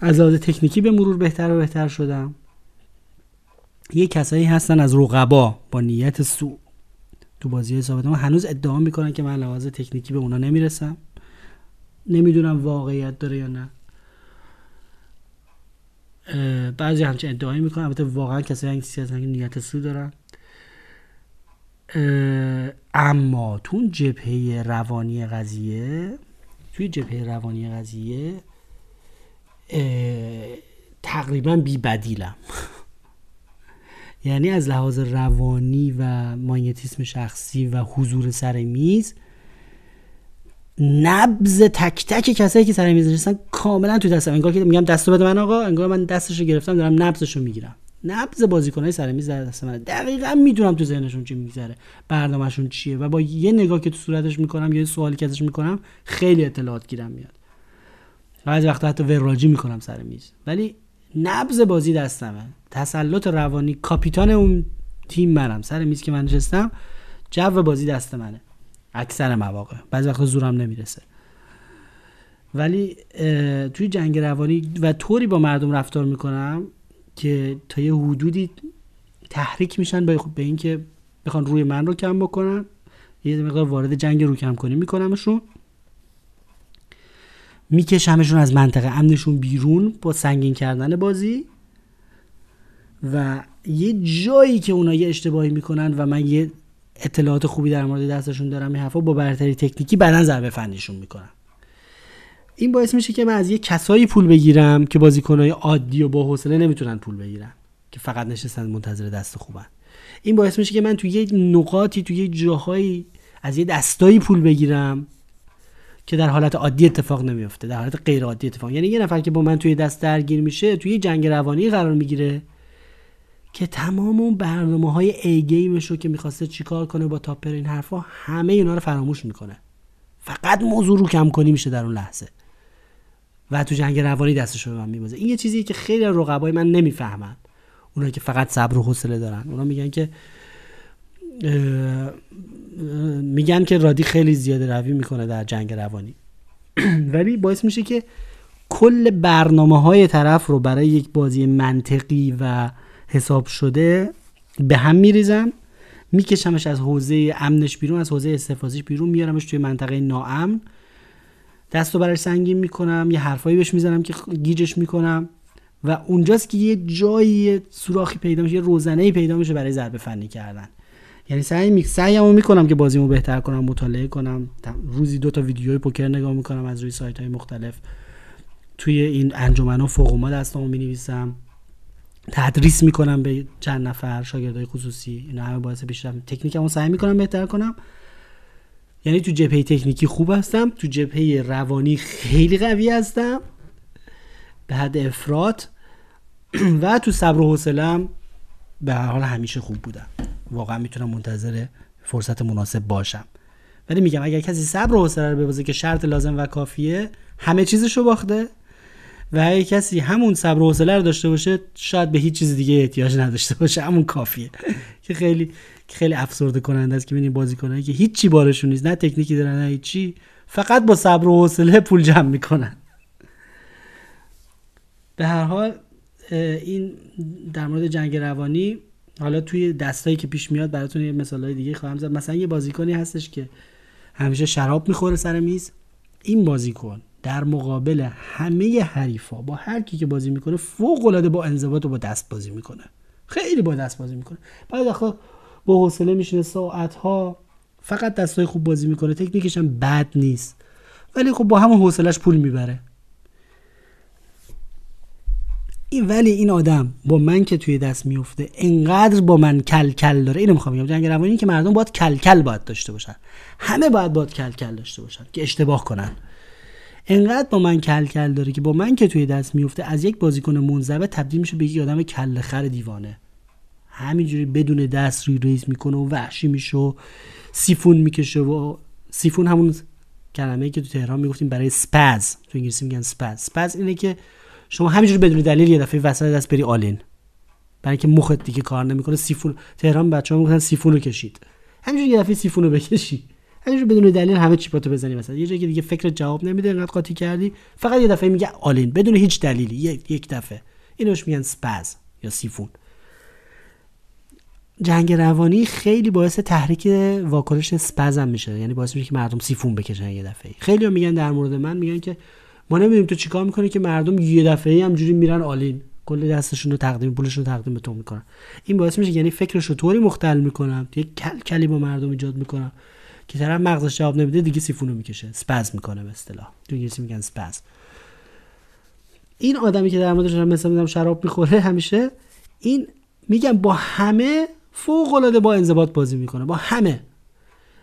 از لحاظ تکنیکی به مرور بهتر و بهتر شدم. یه کسایی هستن از رقبا با نیت سو. تو بازی حسابت ما هنوز ادعا می‌کنن که من لحاظ تکنیکی به اونا نمی‌رسم. نمی‌دونم واقعیت داره یا نه. بعضی همچین ادعایی می‌کنن. البته واقعا کسایی هستن که نیت سو دارن. اما تو جبهه روانی قضیه توی جبهه روانی قضیه تقریبا بی بدیلم. <laughs> یعنی از لحاظ روانی و مانیتیسم شخصی و حضور سر میز نبز تک تک کسایی که سر میز نشستن کاملا تو دستم. انگار که میگم دستو بده من آقا انگار من دستشو گرفتم دارم نبزشو می‌گیرم. نبز بازیکنای سر میز در دست من دقیقا می‌دونم تو ذهنشون چی میگذره برنامهشون چیه و با یه نگاه که تو صورتش می‌کنم یا یه سوالی که ازش می‌کنم خیلی اطلاعات گیرم میاد. بعضی وقتا حتی وراجی می‌کنم سر میز. ولی نبز بازی دستمه. تسلط روانی کاپیتان اون تیم منم. سر میز که من نشستم جو بازی دست منه. اکثر مواقع. بعضی وقتا زورم نمی‌رسه. ولی توی جنگ روانی و طوری با مردم رفتار می‌کنم که تا یه حدودی تحریک میشن به اینکه بخوان روی من رو کم بکنن. یه مقدار وارد جنگ رو کم کنی میکنمشون. میکشمشون از منطقه امنشون بیرون با سنگین کردن بازی. و یه جایی که اونا یه اشتباهی می‌کنن و من یه اطلاعات خوبی در مورد دستشون دارم این حرفا با برتری تکنیکی بعدا ضربه فنیشون می‌کنم. این باعث میشه که من از یه کسایی پول بگیرم که بازیکنهای عادی و با حوصله نمی‌تونن پول بگیرن که فقط نشستن منتظر دست خوبن. این باعث میشه که من توی یه نقاطی توی یه جاهایی از یه دستایی پول بگیرم که در حالت عادی اتفاق نمیفته در حالت غیر عادی اتفاق. یعنی یه نفر که با من توی دست درگیر میشه توی جنگ روانی قرار می‌گیره که تمام اون برنامه های ای گیمش رو که می‌خواسته چیکار کنه با تاپر این حرفا همه اینا رو فراموش می‌کنه. فقط موضوع رو کم کنی میشه در اون لحظه. و تو جنگ روانی دستش رو من میبازه. این یه چیزیه که خیلی رقبای من نمی‌فهمن. اونا که فقط صبر و حوصله دارن. اونا میگن که میگن که رادی خیلی زیاده روی می‌کنه در جنگ روانی. <clears throat> ولی باعث میشه که کل برنامه های طرف رو برای یک بازی منطقی و حساب شده به هم میریزم میکشمش از حوزه امنش بیرون از حوزه استفازیش بیرون میارمش توی منطقه ناامن. دست رو براش سنگین می‌کنم یه حرفایی بهش می‌زنم که گیجش می‌کنم و اونجاست که یه جایی سوراخی پیدا میشه یه روزنه پیدا میشه برای ضربه فنی کردن. یعنی سعی می سعیمو می‌کنم که بازیمو بهتر کنم مطالعه کنم. روزی دو تا ویدیوی پوکر نگاه می‌کنم از روی سایت های مختلف. توی این انجمن ها فوق ما دستامو می نویسم تدریس می‌کنم به چند نفر شاگردای خصوصی اینا همه باعث پیشرفت تکنیکمو سعی می‌کنم بهتر کنم. یعنی تو جبهه تکنیکی خوب هستم تو جبهه روانی خیلی قوی هستم به حد افراد <clears throat> و تو صبر و حوصله‌ام به هر حال همیشه خوب بودم. واقعا می‌تونم منتظر فرصت مناسب باشم. ولی میگم اگر کسی صبر و حوصله رو ببازه که شرط لازم و کافیه همه چیزشو باخته. و اگه کسی همون صبر و حوصله رو داشته باشه شاید به هیچ چیز دیگه احتیاج نداشته باشه. همون کافیه. <laughs> که خیلی خیلی افسرده کننده است که ببینید بازیکنایی که هیچی بارشون نیست. نه تکنیکی دارن نه هیچی. فقط با صبر و حوصله پول جمع می‌کنن. به هر حال این در مورد جنگ روانی حالا توی دستایی که پیش میاد براتون یه مثالای دیگه خواهم زد. مثلا یه بازیکنی هستش که همیشه شراب می‌خوره سر میز. این بازیکن در مقابل همه حریفا با هر کی که بازی می‌کنه فوق العاده با انضباط و با دست بازی می‌کنه. خیلی با دست بازی می‌کنه. بعد آخه با حوصله میشینه ساعت ها فقط دستای خوب بازی می‌کنه تکنیکش هم بد نیست. ولی خب با همون حوصلش پول می‌بره. این ولی این آدم با من که توی دست میفته انقدر با من کل کل داره. اینو می‌خوام بگم جنگ روانی که مردم باید کل کل باید داشته باشن. همه باید باید کل کل داشته باشن که اشتباه کنن. انقدر با من کل کل داره که با من که توی دست میفته از یک بازیکن منضبط تبدیل میشه به یک آدم کل خر دیوانه. همینجوری بدون دست re-raise می‌کنه و وحشی میشه و سیفون می‌کشه و سیفون همون کلمه که تو تهران می‌گفتیم برای spaz تو انگلیسی میگن spaz spaz اینه که شما همینجوری بدون دلیل یه دفعه وسط دست بری all-in برای اینکه مخت دیگه کار نمی‌کنه. سیفون تهران بچه‌ها می‌گفتن سیفون رو کشید. همینجوری یه دفعه سیفون رو بکشی. همینجوری بدون دلیل همه chip اتو بزنی مثلا. یه جایی دیگه فکر جواب نمیده انقدر قاطی کردی فقط یه دفعه میگه all-in بدون هیچ دلیلی یک دفعه. اینو بهش میگن spaz یا سیفون. جنگ روانی خیلی باعث تحریک واکنش spasm میشه. یعنی باعث میشه که مردم سیفون بکشن یه دفعه. خیلی هم میگن در مورد من میگن که ما نمی‌دونیم تو چیکار می‌کنی که مردم یه دفعه همجوری میرن all-in کل دستشون رو تقدیم پولشون رو تقدیم به تو می‌کنن. این باعث میشه یعنی فکرش طوری مختل می‌کنم یک کل کلی با مردم ایجاد می‌کنم. که طرف مغزش جواب نمیده دیگه سیفونو می‌کشه. سپز می‌کنه به اصطلاح. تو انگلیسی میگن سپز. این آدمی که در موردش مثلا میدم شراب می‌خوره همیشه این میگم با همه فوق العاده با انضباط بازی می‌کنه. با همه.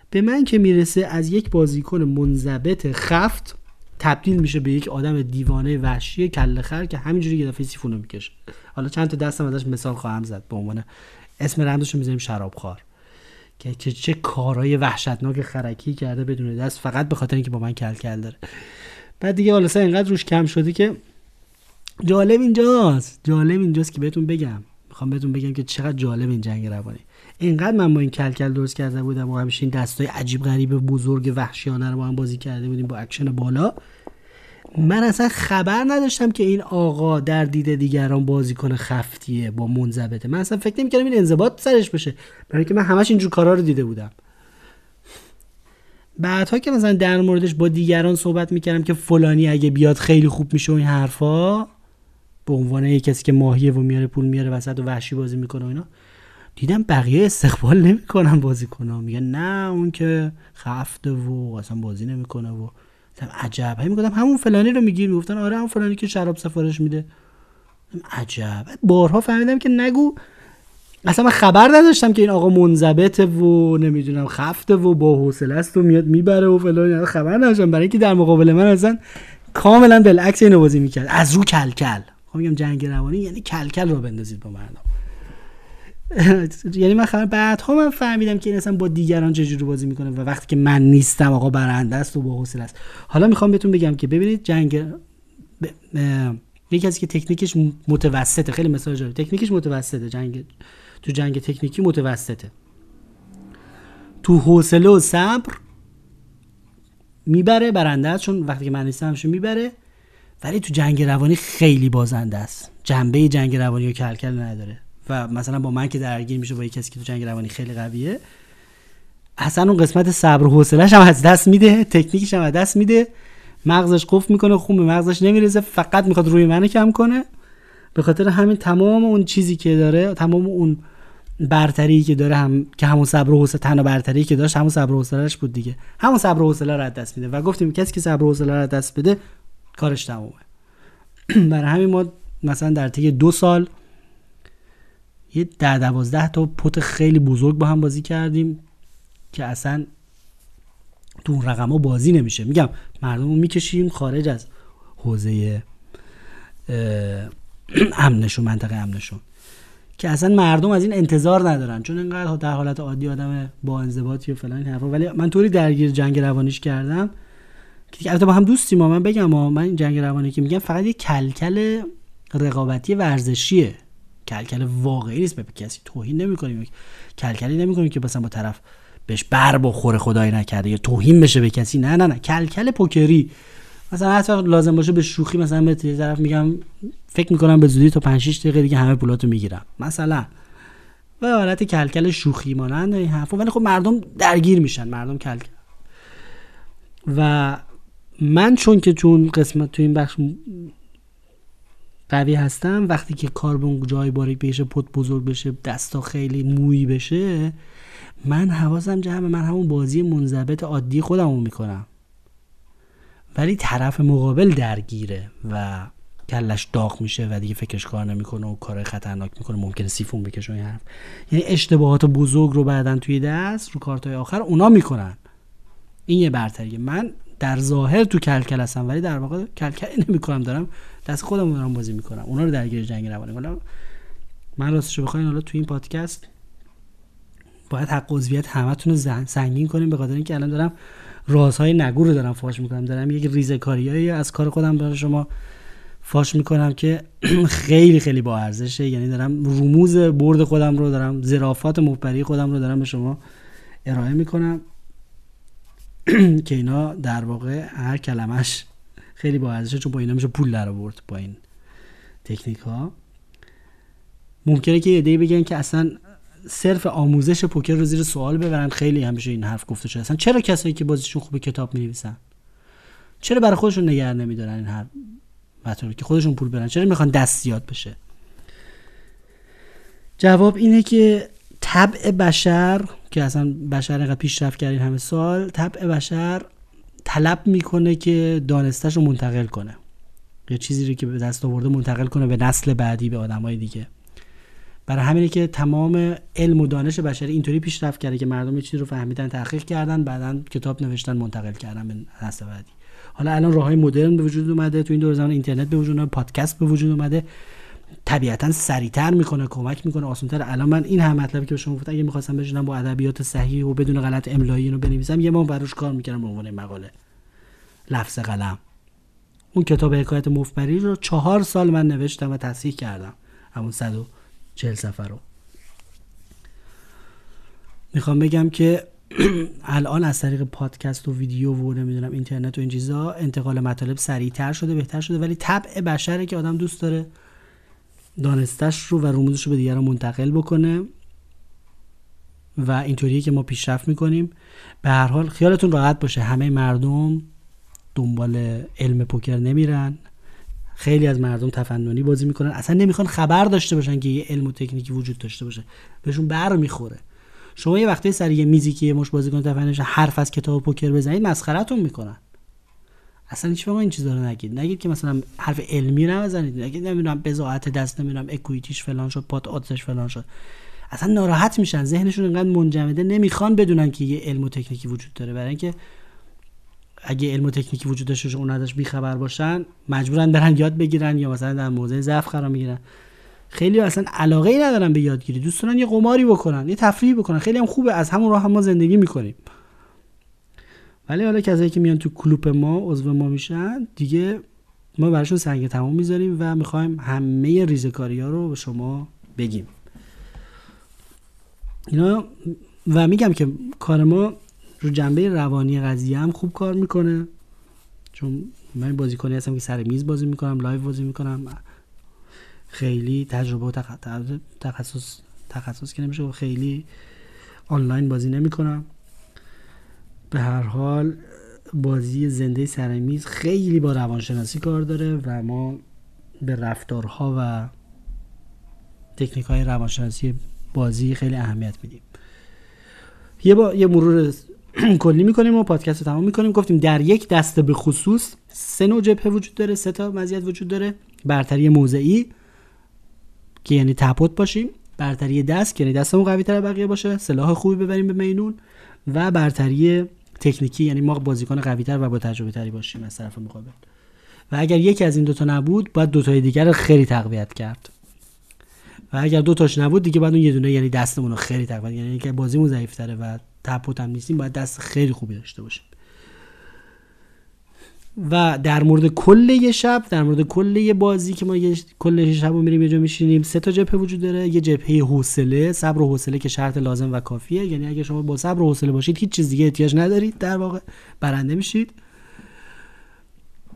به من که می‌رسه از یک بازیکن منضبط خفت تبدیل میشه به یک آدم دیوانه وحشی کله خر که همینجوری یه دفعه سیفونو می‌کشه. حالا چند تا دستم ازش مثال خواهم زد به عنوان اسم رمزش رو می‌ذاریم شرابخوار. که چه, چه کارهای وحشتناک خرکی کرده بدون دست فقط به خاطر اینکه با من کل کل داره. بعد دیگه حالا اینقدر روش کم شده که جالب اینجاست. جالب اینجاست که بهتون بگم. می‌خوام بهتون بگم که چقدر جالب این جنگ روانی. اینقدر من با این کلکل درست کرده بودم و همیشه این دستای عجیب غریب بزرگ وحشیانه رو با هم بازی کرده بودیم با اکشن بالا. من اصلا خبر نداشتم که این آقا در دید دیگران بازیکن خفتیه با منضبطه. من اصلا فکر نمی‌کردم این انضباط سرش بشه برای اینکه من همش اینجور کارا رو دیده بودم. بعدها که مثلا در موردش با دیگران صحبت می‌کردم که فلانی اگه بیاد خیلی خوب میشه و این حرفا به عنوان یه کسی که ماهیه و میاره پول میاره وسط و وحشی بازی می‌کنه و اینا دیدم بقیه استقبال نمی‌کنن بازی کنم میگن نه اون که خفته و اصلا بازی نمی‌کنه و عجب. همین می‌گفتم همون فلانی رو میگی؟ می‌گفتن آره همون فلانی که شراب سفارش میده. عجب. بارها فهمیدم که نگو. اصلا من خبر نداشتم که این آقا منضبطه و نمی‌دونم خفته و با حوصله است و میاد می‌بره و فلان خبر نداشتم. برای اینکه در مقابل من اصلا کاملا بالعکس اینو بازی می‌کرد. از رو کلکل. خب میگم جنگ روانی یعنی کلکل رو بندازید با مردم. <laughs> یعنی من خبر بعدها من فهمیدم که این اصلا با دیگران چجوری بازی می‌کنه و وقتی که من نیستم آقا برنده است و با حوصله است. حالا می‌خوام بهتون بگم که ببینید جنگ. یکی از که تکنیکش متوسطه خیلی مثال تکنیکش متوسطه جنگ تو جنگ تکنیکی متوسطه. تو حوصله و صبر می‌بره برنده است چون وقتی که من نیستم همشون می‌بره. ولی تو جنگ روانی خیلی بازنده است. جنبه جنگ روانی رو کلکل نداره. و مثلا با من که درگیر میشه با یه کسی که تو جنگ روانی خیلی قویه اصلا اون قسمت صبر و حوصله‌اش هم از دست میده تکنیکش هم از دست میده. مغزش قفل می‌کنه خون به مغزش نمی‌رسه فقط می‌خواد روی منو کم کنه. به خاطر همین تمام اون چیزی که داره تمام اون برتری که داره هم که همون صبر و حوصله تنها برتری که داشت همون صبر و حوصله‌اش بود دیگه. همون صبر و حوصله رو از دست میده. و گفتیم کسی که صبر و حوصله رو دست بده کارش تمومه. <clears throat> برای همین ما مثلا در طی دو سال یه ده دوازده تا پت خیلی بزرگ با هم بازی کردیم که اصلا تو اون رقم بازی نمیشه. میگم مردم رو می‌کشیم خارج از حوزه <clears throat> امنشون منطقه امنشون. که اصلا مردم از این انتظار ندارن. چون اینقدر در حالت عادی آدم با انضباطی و فلان این حرفا. ولی من طوری درگیر جنگ روانیش کردم که البته با هم دوستیم. ما من بگم ما من جنگ روانی که میگم فقط یه کلکل رقابتی ورزشیه. کلکل واقعی نیست. به کسی توهین نمی‌کنیم. کلکلی نمی‌کنیم که مثلا با طرف بهش بر بخوره خدای نکرده یا توهین بشه به کسی. نه نه نه. کلکل پوکری. مثلا حتی لازم باشه به شوخی مثلا به طرف میگم فکر می‌کنم به زودی تا 5 6 دقیقه دیگه همه پولاتو می‌گیرم. مثلا. و حالت کلکل شوخی مانند این حرفا. ولی خب مردم درگیر میشن. مردم کلکل. و من چون که چون قسمت تو این بخش قوی هستم وقتی که کاربون جای باریک بشه پت بزرگ بشه دستا خیلی مویی بشه من حواسم جمع من همون بازی منضبط عادی خودمو می‌کنم. ولی طرف مقابل درگیره و کلش داغ میشه و دیگه فکرش کار نمی‌کنه و کارهای خطرناک می‌کنه ممکنه سیفون بکشه این حرف. یعنی اشتباهات بزرگ رو بعدا توی دست رو کارتای آخر اونا می‌کنن. این یه برتریه. من در ظاهر تو کلکل هستم ولی در واقع کلکلی نمی‌کنم دارم دست خودم دارم بازی می‌کنم. اونا رو درگیر جنگ روانی کنم من راستش بخواین حالا تو این پادکست باید حق عضویت همتون رو سنگین کنیم به خاطر اینکه الان دارم رازهای نگو رو دارم فاش می‌کنم. دارم یک ریزه کاریایی از کار خودم برای شما فاش می‌کنم که <clears throat> خیلی خیلی با ارزشه. یعنی دارم رموز برد خودم رو دارم زرافات مفبری خودم رو دارم به شما ارائه می‌کنم <clears throat> که اینا در واقع هر کلمش خیلی با ارزشه چون با اینا میشه پول در آورد با این تکنیک ها ممکنه که ایده بگن که اصلا صرف آموزش پوکر رو زیر سوال ببرن. خیلی همیشه این حرف گفته شده. اصلا چرا کسایی که بازیشون خوبه کتاب نویسن چرا برای خودشون نگه نمیدارن این هر مطلبی که خودشون پول برن؟ چرا می‌خوان دست یاد بشه؟ جواب اینه که طبع بشر که اصلا بشر اینقدر پیشرفت کرد این همه سال طبع بشر طلب می‌کنه که دانستش رو منتقل کنه. یه چیزی رو که به دست آورده منتقل کنه به نسل بعدی به آدمای دیگه. برای همینه که تمام علم و دانش بشری اینطوری پیشرفت کرده که مردم چیزی رو فهمیدن تحقیق کردن بعدا کتاب نوشتن منتقل کردن به نسل بعدی. حالا الان راه های مدرن به وجود اومده تو این دور زمان اینترنت به وجود اومده پادکست به وجود اومده. طبیعتا سریعتر می‌کنه کمک می‌کنه آسانتر. الان من این هم مطلبی که به شما گفتم اگه می‌خواستم بشینم با ادبیات صحیح و بدون غلط املایی رو بنویسم یه ما براش کار می‌کردم به عنوان مقاله. لفظ قلم. اون کتاب حکایت مفبری رو چهار سال من نوشتم و تصحیح کردم. همون 140 سفر رو. می‌خوام بگم که <clears throat> الان از طریق پادکست و ویدیو و نمی‌دونم اینترنت و این چیزا انتقال مطالب سریعتر شده بهتر شده ولی طبع بشره که آدم دوست داره. دانستش رو و رموزش رو به دیگران منتقل بکنه و اینطوریه که ما پیشرفت می‌کنیم. به هر حال خیالتون راحت باشه. همه مردم دنبال علم پوکر نمیرن. خیلی از مردم تفننی بازی می‌کنن. اصلا نمی‌خوان خبر داشته باشن که یه علم و تکنیکی وجود داشته باشه. بهشون بر می‌خوره. شما یه وقتی سر یه میزی که یه مش بازیکن تفننی حرف از کتاب پوکر بزنید مسخرتون می‌کنن. اصلا هیچ این چیزا رو نگید. نگید که مثلا حرف علمی نزنید. نگید نمی‌دونم بزاعت دست نمی‌دونم اکویتیش فلان شد پات آتش فلان شد. اصلا ناراحت میشن. ذهنشون انقدر منجمده نمی‌خوان بدونن که یه علم و تکنیکی وجود داره. برای اینکه اگه علم و تکنیکی وجود داشته اون ازش بیخبر باشن مجبورن برن یاد بگیرن یا مثلا در موضع ضعف قرار می‌گیرن. خیلی اصلا علاقه ای ندارن به یادگیری. دوست دارن یه قماری بکنن یه تفریحی بکنن. خیلی هم خوبه. از همون راه هم ما زندگی می‌کنیم. ولی حالا کسایی که میان تو کلوپ ما عضو ما میشن دیگه ما براشون سنگ تمام می‌ذاریم و می‌خوایم همه ریزکاری ها رو به شما بگیم. اینا و میگم که کار ما رو جنبه روانی قضیه هم خوب کار می‌کنه. چون من بازیکنی هستم که سر میز بازی می‌کنم live بازی می‌کنم. خیلی تجربه و تخصص تخصص که نمیشه خیلی آنلاین بازی نمی‌کنم. به هر حال بازی زنده سرمیز خیلی با روانشناسی کار داره و ما به رفتارها و تکنیک های روانشناسی بازی خیلی اهمیت میدیم. یه با یه مرور <clears throat> کلی می‌کنیم و پادکست رو تمام می‌کنیم. گفتیم در یک دسته به خصوص سه نوع جبهه وجود داره سه تا مزیت وجود داره. برتری موضعی که یعنی تپوت باشیم. برتری دست که یعنی دستمون قوی تر بقیه باشه. سلاح خوبی ببریم به مینون. و برتری تکنیکی یعنی ما بازیکن قوی تر و با تجربه تری باشیم از طرف مقابل. و اگر یکی از این دوتا نبود باید دوتای دیگر رو خیلی تقویت کرد. و اگر دو تاش نبود دیگه بعد اون یه دونه یعنی دستمون رو خیلی تقویت یعنی اینکه بازیمون ضعیف‌تره و تپوت هم نیستیم باید دست خیلی خوبی داشته باشیم. و در مورد کل یه شب در مورد کل یه بازی که ما یه کل شب رو میریم یه جا میشینیم سه تا جبهه وجود داره. یه جبهه حوصله صبر و حوصله که شرط لازم و کافیه. یعنی اگه شما با صبر و حوصله باشید هیچ چیز دیگه احتیاج ندارید. در واقع برنده میشید.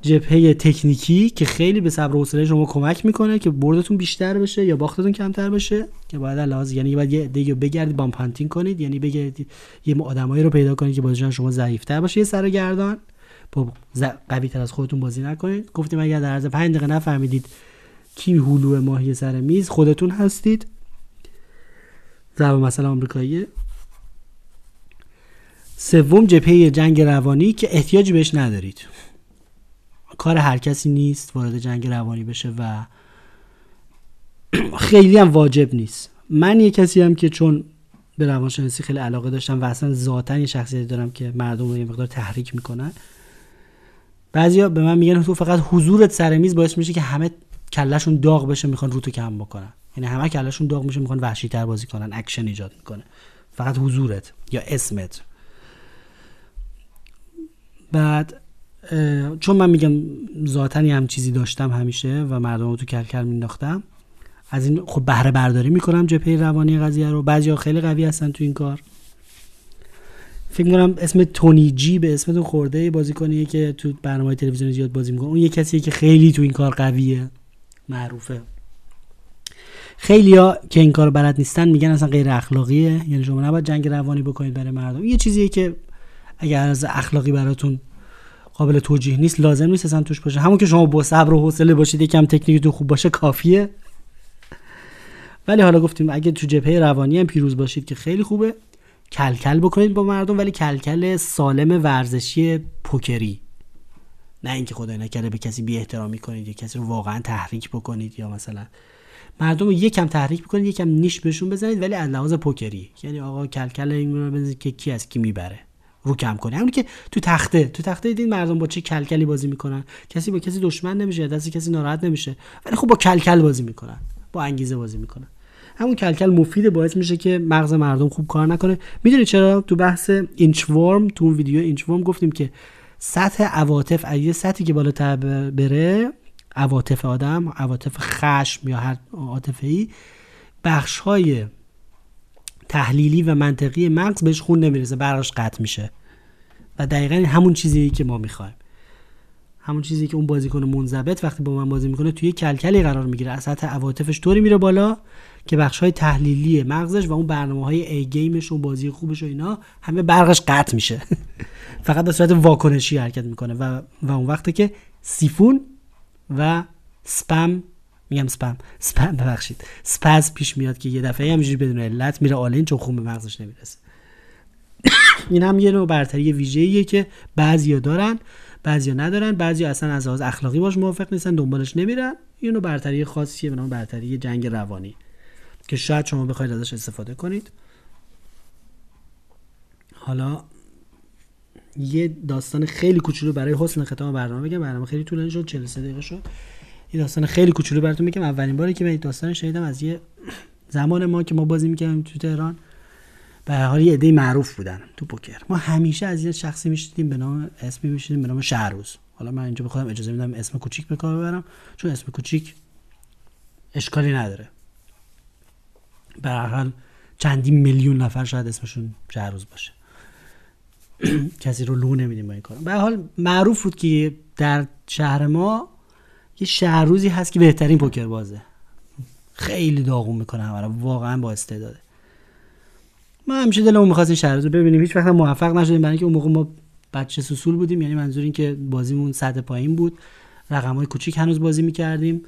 جبهه تکنیکی که خیلی به صبر و حوصله شما کمک می‌کنه که بردتون بیشتر بشه یا باختتون کمتر بشه که باید لازم یعنی باید یه دیگه بگردید بام پانتینگ کنید. یعنی بگردید یه آدمایی رو پیدا کنید که بازیشون شما ضعیف‌تر باشه. یه سر با قوی تر از خودتون بازی نکنید. گفتیم اگر در عرض 5 دقیقه نفهمیدید کی هلو ماهی سر میز خودتون هستید. ضرب مثلا آمریکاییه سوم جبهه جنگ روانی که احتیاجی بهش ندارید. کار هر کسی نیست وارد جنگ روانی بشه و <clears throat> خیلی هم واجب نیست. من یه کسی هم که چون به روانشناسی خیلی علاقه داشتم و اصلا ذاتا یه شخصیتی دارم که مردم رو یه مقدار تحریک می‌کنن بعضیا به من میگن تو فقط حضورت سر میز باعث میشه که همه کلشون داغ بشه می‌خوان روتو کم بکنن. یعنی همه کلشون داغ میشه می‌خوان وحشی تر بازی کنن اکشن ایجاد می‌کنه. فقط حضورت یا اسمت. بعد چون من میگم ذاتا هم چیزی داشتم همیشه و مردم رو تو کلکل مینداختم از این خب بهره برداری می‌کنم جپه روانی قضیه رو. بعضیا خیلی قوی هستن تو این کار. فکر می‌کنم اسم تونی جی به اسم تو خورده بازیکنیه که تو برنامه تلویزیونی زیاد بازی می‌کنه. اون یه کسیه که خیلی تو این کار قویه. معروفه. خیلی که این کار بلد نیستن میگن اصلا غیر اخلاقیه. یعنی شما نباید جنگ روانی بکنید برای مردم. یه چیزیه که اگر از اخلاقی براتون قابل توجیه نیست لازم نیست اصلا توش باشه. همون که شما با صبر و حوصله باشید یکم تکنیکتون خوب باشه کافیه. ولی حالا گفتیم اگه تو جبهه روانی هم پیروز باشید که خیلی خوبه. کلکل بکنید با مردم ولی کلکل سالم ورزشی پوکری. نه اینکه خدای نکرده به کسی بی احترامی کنید یا کسی رو واقعا تحریک بکنید یا مثلا مردم رو یکم تحریک بکنید یکم نیش بهشون بزنید ولی از لحاظ پوکری. یعنی آقا کلکل این رو بزنید که کی از کی می‌بره. رو کم کنه همونی که تو تخته تو تخته دیدین مردم با چه کلکلی بازی می‌کنن؟ کسی با کسی دشمن نمیشه دست کسی ناراحت نمیشه. ولی خب با کلکل بازی می‌کنن. با انگیزه بازی می‌کنن. همون کلکل مفید باعث میشه که مغز مردم خوب کار نکنه. می‌دونی چرا؟ تو بحث اینچ ورم تو اون ویدیو اینچ ورم گفتیم که سطح عواطف اگه سطحی که بالاتر بره عواطف آدم عواطف خشم یا هر عاطفه ای بخش های تحلیلی و منطقی مغز بهش خون نمی‌رسه براش قطع میشه. و دقیقا همون چیزی که ما می‌خوایم. همون چیزی که اون بازیکن منضبط وقتی با من بازی می‌کنه توی کلکلی قرار می‌گیره. از سطح عواطفش طوری میره بالا که بخش های تحلیلی مغزش و اون برنامه های ای گیمش و بازی خوبش و اینا همه برقش قطع میشه. <laughs> فقط به صورت واکنشی حرکت می‌کنه و, و اون وقتی که سیفون و سپم میگم سپم سپم ببخشید. spaz پیش میاد که یه دفعه همینجوری بدون علت میره all-in چون خون به مغزش نمی‌رسه. <coughs> این هم یه نوع برتری ویژه‌ایه که بعضیا دارن بعضیا ندارن بعضیا اصلا از لحاظ اخلاقی باش موافق نیستن دنبالش نمیرن. یه نوع برتری خاصیه به نام برتری جنگ روانی. که شاید شما بخواید ازش استفاده کنید. حالا یه داستان خیلی کوچولو برای حسن ختام برنامه بگم. برنامه خیلی طولانی شد 43 دقیقه شد. یه داستان خیلی کوچولو براتون میگم. اولین باری که من داستان شنیدم از یه زمان ما که ما بازی می‌کردیم تو تهران. به حال یه عده معروف بودن تو پوکر. ما همیشه از یه شخصی میشیدیم به نام اسمی میشیدیم به نام شهروز. حالا من اینجا بخوام اجازه میدم اسم کوچیک به کار ببرم چون اسم کوچیک اشکالی نداره. به حال چندین میلیون نفر شاید اسمشون شهروز باشه. <clears throat> کسی رو لو نمیدیم با این کار به حال معروف بود که در شهر ما یه شهروزی هست که بهترین پوکر بازه خیلی داغون می‌کنه همه واقعا با استعداده. ما همیشه دلمون می‌خواست این شهروز رو ببینیم. هیچ وقت موفق نشدیم. برای اینکه اون موقع ما بچه سسول بودیم. یعنی منظور این که بازیمون سطح پایین بود. رقم های کوچیک هنوز بازی می‌کردیم.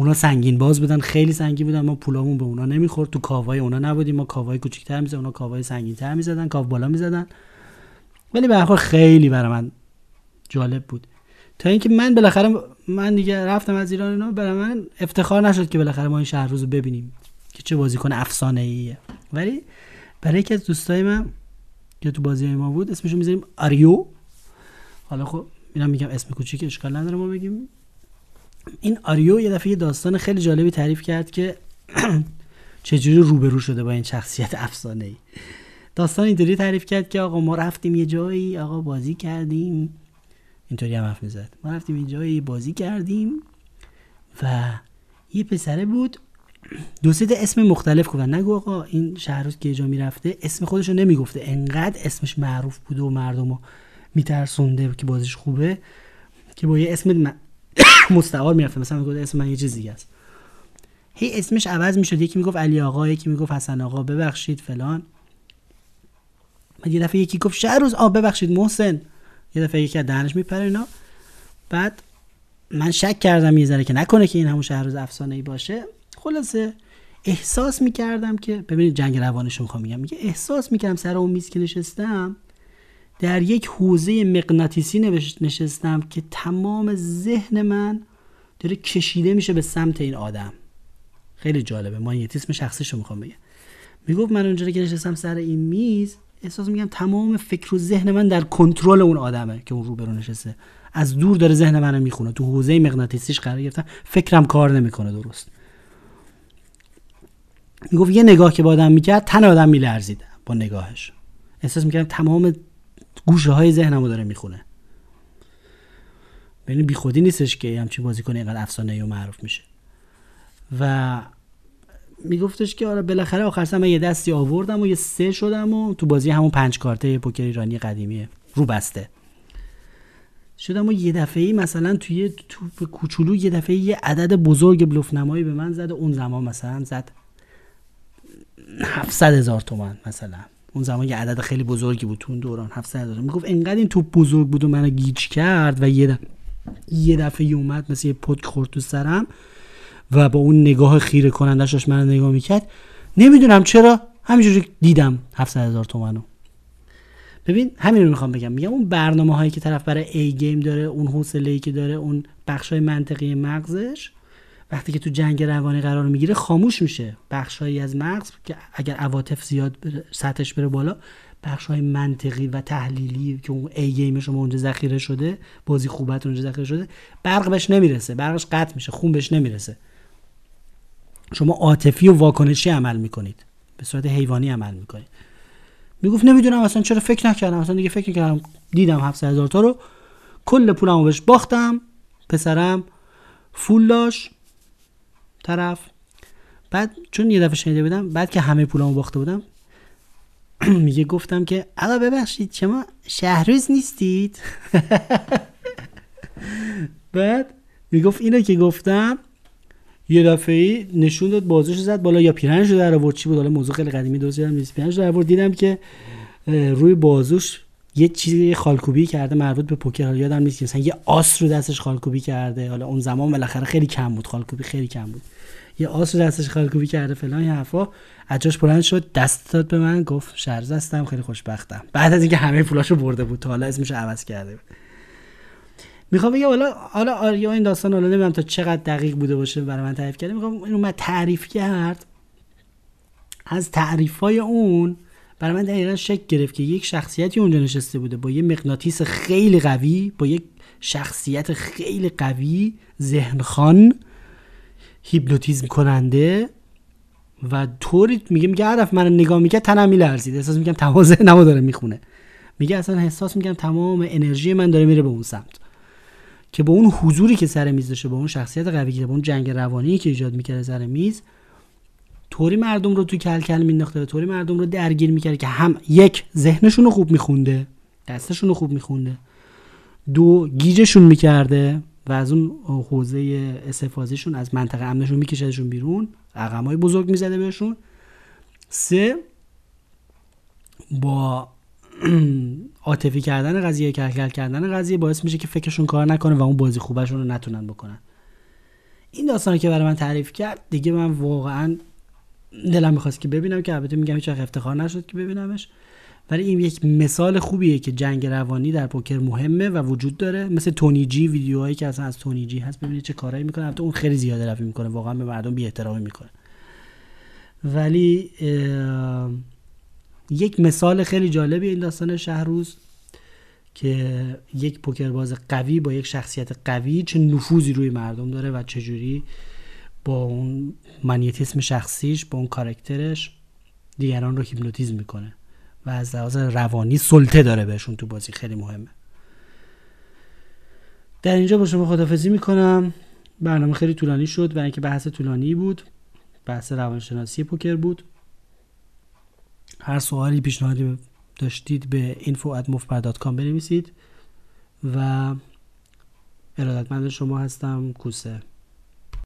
اونا سنگین باز بودن خیلی سنگین بودن. ما پولامون به اونا نمی‌خورد. تو کاوای اونا نبودیم. ما کاوای کوچیک‌تر می‌زدن اونا کاوای سنگین‌تر می‌زدن کاو بالا می‌زدن. ولی به هر خیلی برای من جالب بود. تا اینکه من بالاخره من دیگه رفتم از ایران اینا برای من افتخار نشد که بالاخره ما این شهر روزو ببینیم که چه بازیکن افسانه ایه ولی برای یکی از دوستای من که تو بازی ما بود اسمشو می‌ذاریم آریو. حالا خب اینم میگم اسم کوچیک اشکال نداره ما بگیم. این آریو یه دفعه داستان خیلی جالبی تعریف کرد که <clears throat> چجوری روبرو شده با این شخصیت افسانه ای داستان اینطوری تعریف کرد که آقا ما رفتیم یه جایی آقا بازی کردیم. اینطوری هم حرف می‌زد. ما رفتیم یه جایی بازی کردیم و یه پسره بود. <clears throat> دو سه اسم مختلف گفتن نگو آقا این شهروز که جا می‌رفته اسم خودش رو نمی‌گفته. انقدر اسمش معروف بوده و مردم رو میترسونده که بازیش خوبه که با یه اسم <coughs> مستعار می‌رفته مثلا می‌گفت اسم من یه چیز دیگه است. هی اسمش عوض می‌شد. یکی می‌گفت علی آقا یکی می‌گفت حسن آقا. ببخشید فلان. بعد یه دفعه یکی گفت شهروز آ ببخشید محسن. یه دفعه یکی از دهنش میپره اینا. بعد من شک کردم یه ذره که نکنه که این همون شهروز افسانه ای باشه. خلاصه احساس می‌کردم که ببینید جنگ روانش می‌خوام میگم میگه احساس می‌کردم سر اون میز که نشستم در یک حوزه مغناطیسی نشستم که تمام ذهن من داره کشیده میشه به سمت این آدم. خیلی جالبه. مانیتیسم شخصیشو می‌خوام بگم. می‌گفت من اونجوری که نشستم سر این میز احساس میگم تمام فکر و ذهن من در کنترل اون آدمه که اون روبرو نشسته. از دور داره ذهن منو می‌خونه. تو حوزه مغناطیسیش قرار گرفتم. فکرم کار نمی‌کنه درست. می‌گفت یه نگاه که با آدم می‌کرد تن آدم میلرزید با نگاهش. احساس می‌کردم تمام گوشه های ذهنمو داره می‌خونه. ببین بیخودی نیستش که همچین بازیکن اینقدر افسانه و معروف میشه. و میگفتش که آره بالاخره آخر سر من یه دستی آوردم و یه سه شدم و تو بازی همون پنج کارته پوکر ایرانی قدیمیه رو بسته. شدم و یه دفعه مثلا توی تو کوچولو یه دفعه یه عدد بزرگ بلوف نمایی به من زد اون زمان مثلا زد 700 هزار تومن مثلا. اون زمان یه عدد خیلی بزرگی بود تو اون دوران 700 هزار می‌گفت انقدر این توپ بزرگ بود و منو گیج کرد و یه دفعه یه دفعه اومد مثل یه پتک خورد تو سرم و با اون نگاه خیره کنندش داشت من نگاه می‌کرد. نمی‌دونم چرا همینجوری دیدم 700 هزار تومنو ببین همین رو می‌خوام بگم. میگم اون برنامه هایی که طرف برای ای گیم داره اون حوصله که داره اون بخش های منطقی مغزش وقتی که تو جنگ روانی قرار می‌گیره خاموش میشه. بخشهایی از مغز که اگر عواطف زیاد بره، سطحش بره بالا بخش های منطقی و تحلیلی که اون ای گیم شما اونجا ذخیره شده بازی خوبت اونجا ذخیره شده برق بهش نمی‌رسه. برقش قطع میشه خون بهش نمی‌رسه. شما عاطفی و واکنشی عمل می‌کنید. به صورت حیوانی عمل می‌کنید. می‌گفت نمی‌دونم اصلا چرا فکر نکردم. اصلا دیگه فکر نکردم دیدم 700 هزار تا رو. کل پولمو بهش باختم. پسرم فول داشت. طرف. بعد چون یه دفعه شنیده بودم بعد که همه پولمو باخته بودم <clears throat> میگه گفتم که آقا ببخشید شما شهروز نیستید؟ <laughs> بعد می‌گفت اینو که گفتم یه دفعه نشون داد بازوش زد بالا یا پیرنش رو در آورد. چی بود؟ حالا موضوع خیلی قدیمی درست یادم نیست. پیرنش در آورد. دیدم که روی بازوش یه چیزی خالکوبی کرده مربوط به پوکر. یادم نیست مثلا یه آس رو دستش خالکوبی کرده. حالا اون زمان بالاخره خیلی کم بود. خالکوبی خیلی کم بود. یه آس رو دستش خالکوبی کرده فلان یه حرفا. اجاش بلند شد دست داد به من گفت شرز هستم خیلی خوشبختم. بعد از اینکه همه پولاشو برده بود تا حالا اسمش عوض کرده بود. می‌خوام بگم حالا حالا آریا این داستان حالا نمی‌دونم تا چقدر دقیق بوده باشه برای من تعریف کرده می‌خوام اینو من تعریف کرد. از تعریف های اون برای من دقیقا شک گرفت که یک شخصیتی اونجا نشسته بوده با یه مغناطیس خیلی قوی با یک شخصیت خیلی قوی ذهنخان هیپنوتیزم کننده و طوری میگه میگه هدف من نگاه میگه تنم میلرزید. احساس میگم تمام ذهنمو داره می‌خونه. میگه اصلا احساس میگم تمام انرژی من داره میره به اون سمت. که با اون حضوری که سر میز داشته با اون شخصیت قوی که با اون جنگ روانی که ایجاد می‌کرده سر میز طوری مردم رو تو کلکل مینداخته طوری مردم رو درگیر می‌کرده که هم یک ذهنشون رو خوب میخونده دستشون رو خوب میخونده دو گیجشون می‌کرده و از اون حوزه استفازیشون از منطقه امنشون میکشدشون بیرون های بزرگ می‌زده بهشون. سه با عاطفی کردن قضیه کلکل کردن قضیه باعث میشه که فکرشون کار نکنه و اون بازی خوبشون رو نتونن بکنن. این داستانی که برای من تعریف کرد دیگه من واقعا دلم می‌خواست که ببینم که البته میگم هیچ افتخار نشد که ببینمش. ولی این یک مثال خوبیه که جنگ روانی در پوکر مهمه و وجود داره. مثل تونی جی ویدیوهایی که اصلا از تونی جی هست ببینید چه کارایی می‌کنه. البته اون خیلی زیاده روی می‌کنه. واقعا به مردم بی احترامی می‌کنه. ولی یک مثال خیلی جالبی این داستان شهروز که یک پوکر باز قوی با یک شخصیت قوی چه نفوذی روی مردم داره و چجوری با اون منیتیسم شخصیش با اون کارکترش دیگران رو هیپنوتیزم می‌کنه و از لحاظ روانی سلطه داره بهشون تو بازی خیلی مهمه. در اینجا با شما خدافزی می‌کنم. برنامه خیلی طولانی شد و اینکه بحث طولانی بود بحث روانشناسی پوکر بود. هر سوالی پیشنهادی داشتید به info@mofpar.com بنویسید و ارادتمند شما هستم کوسه.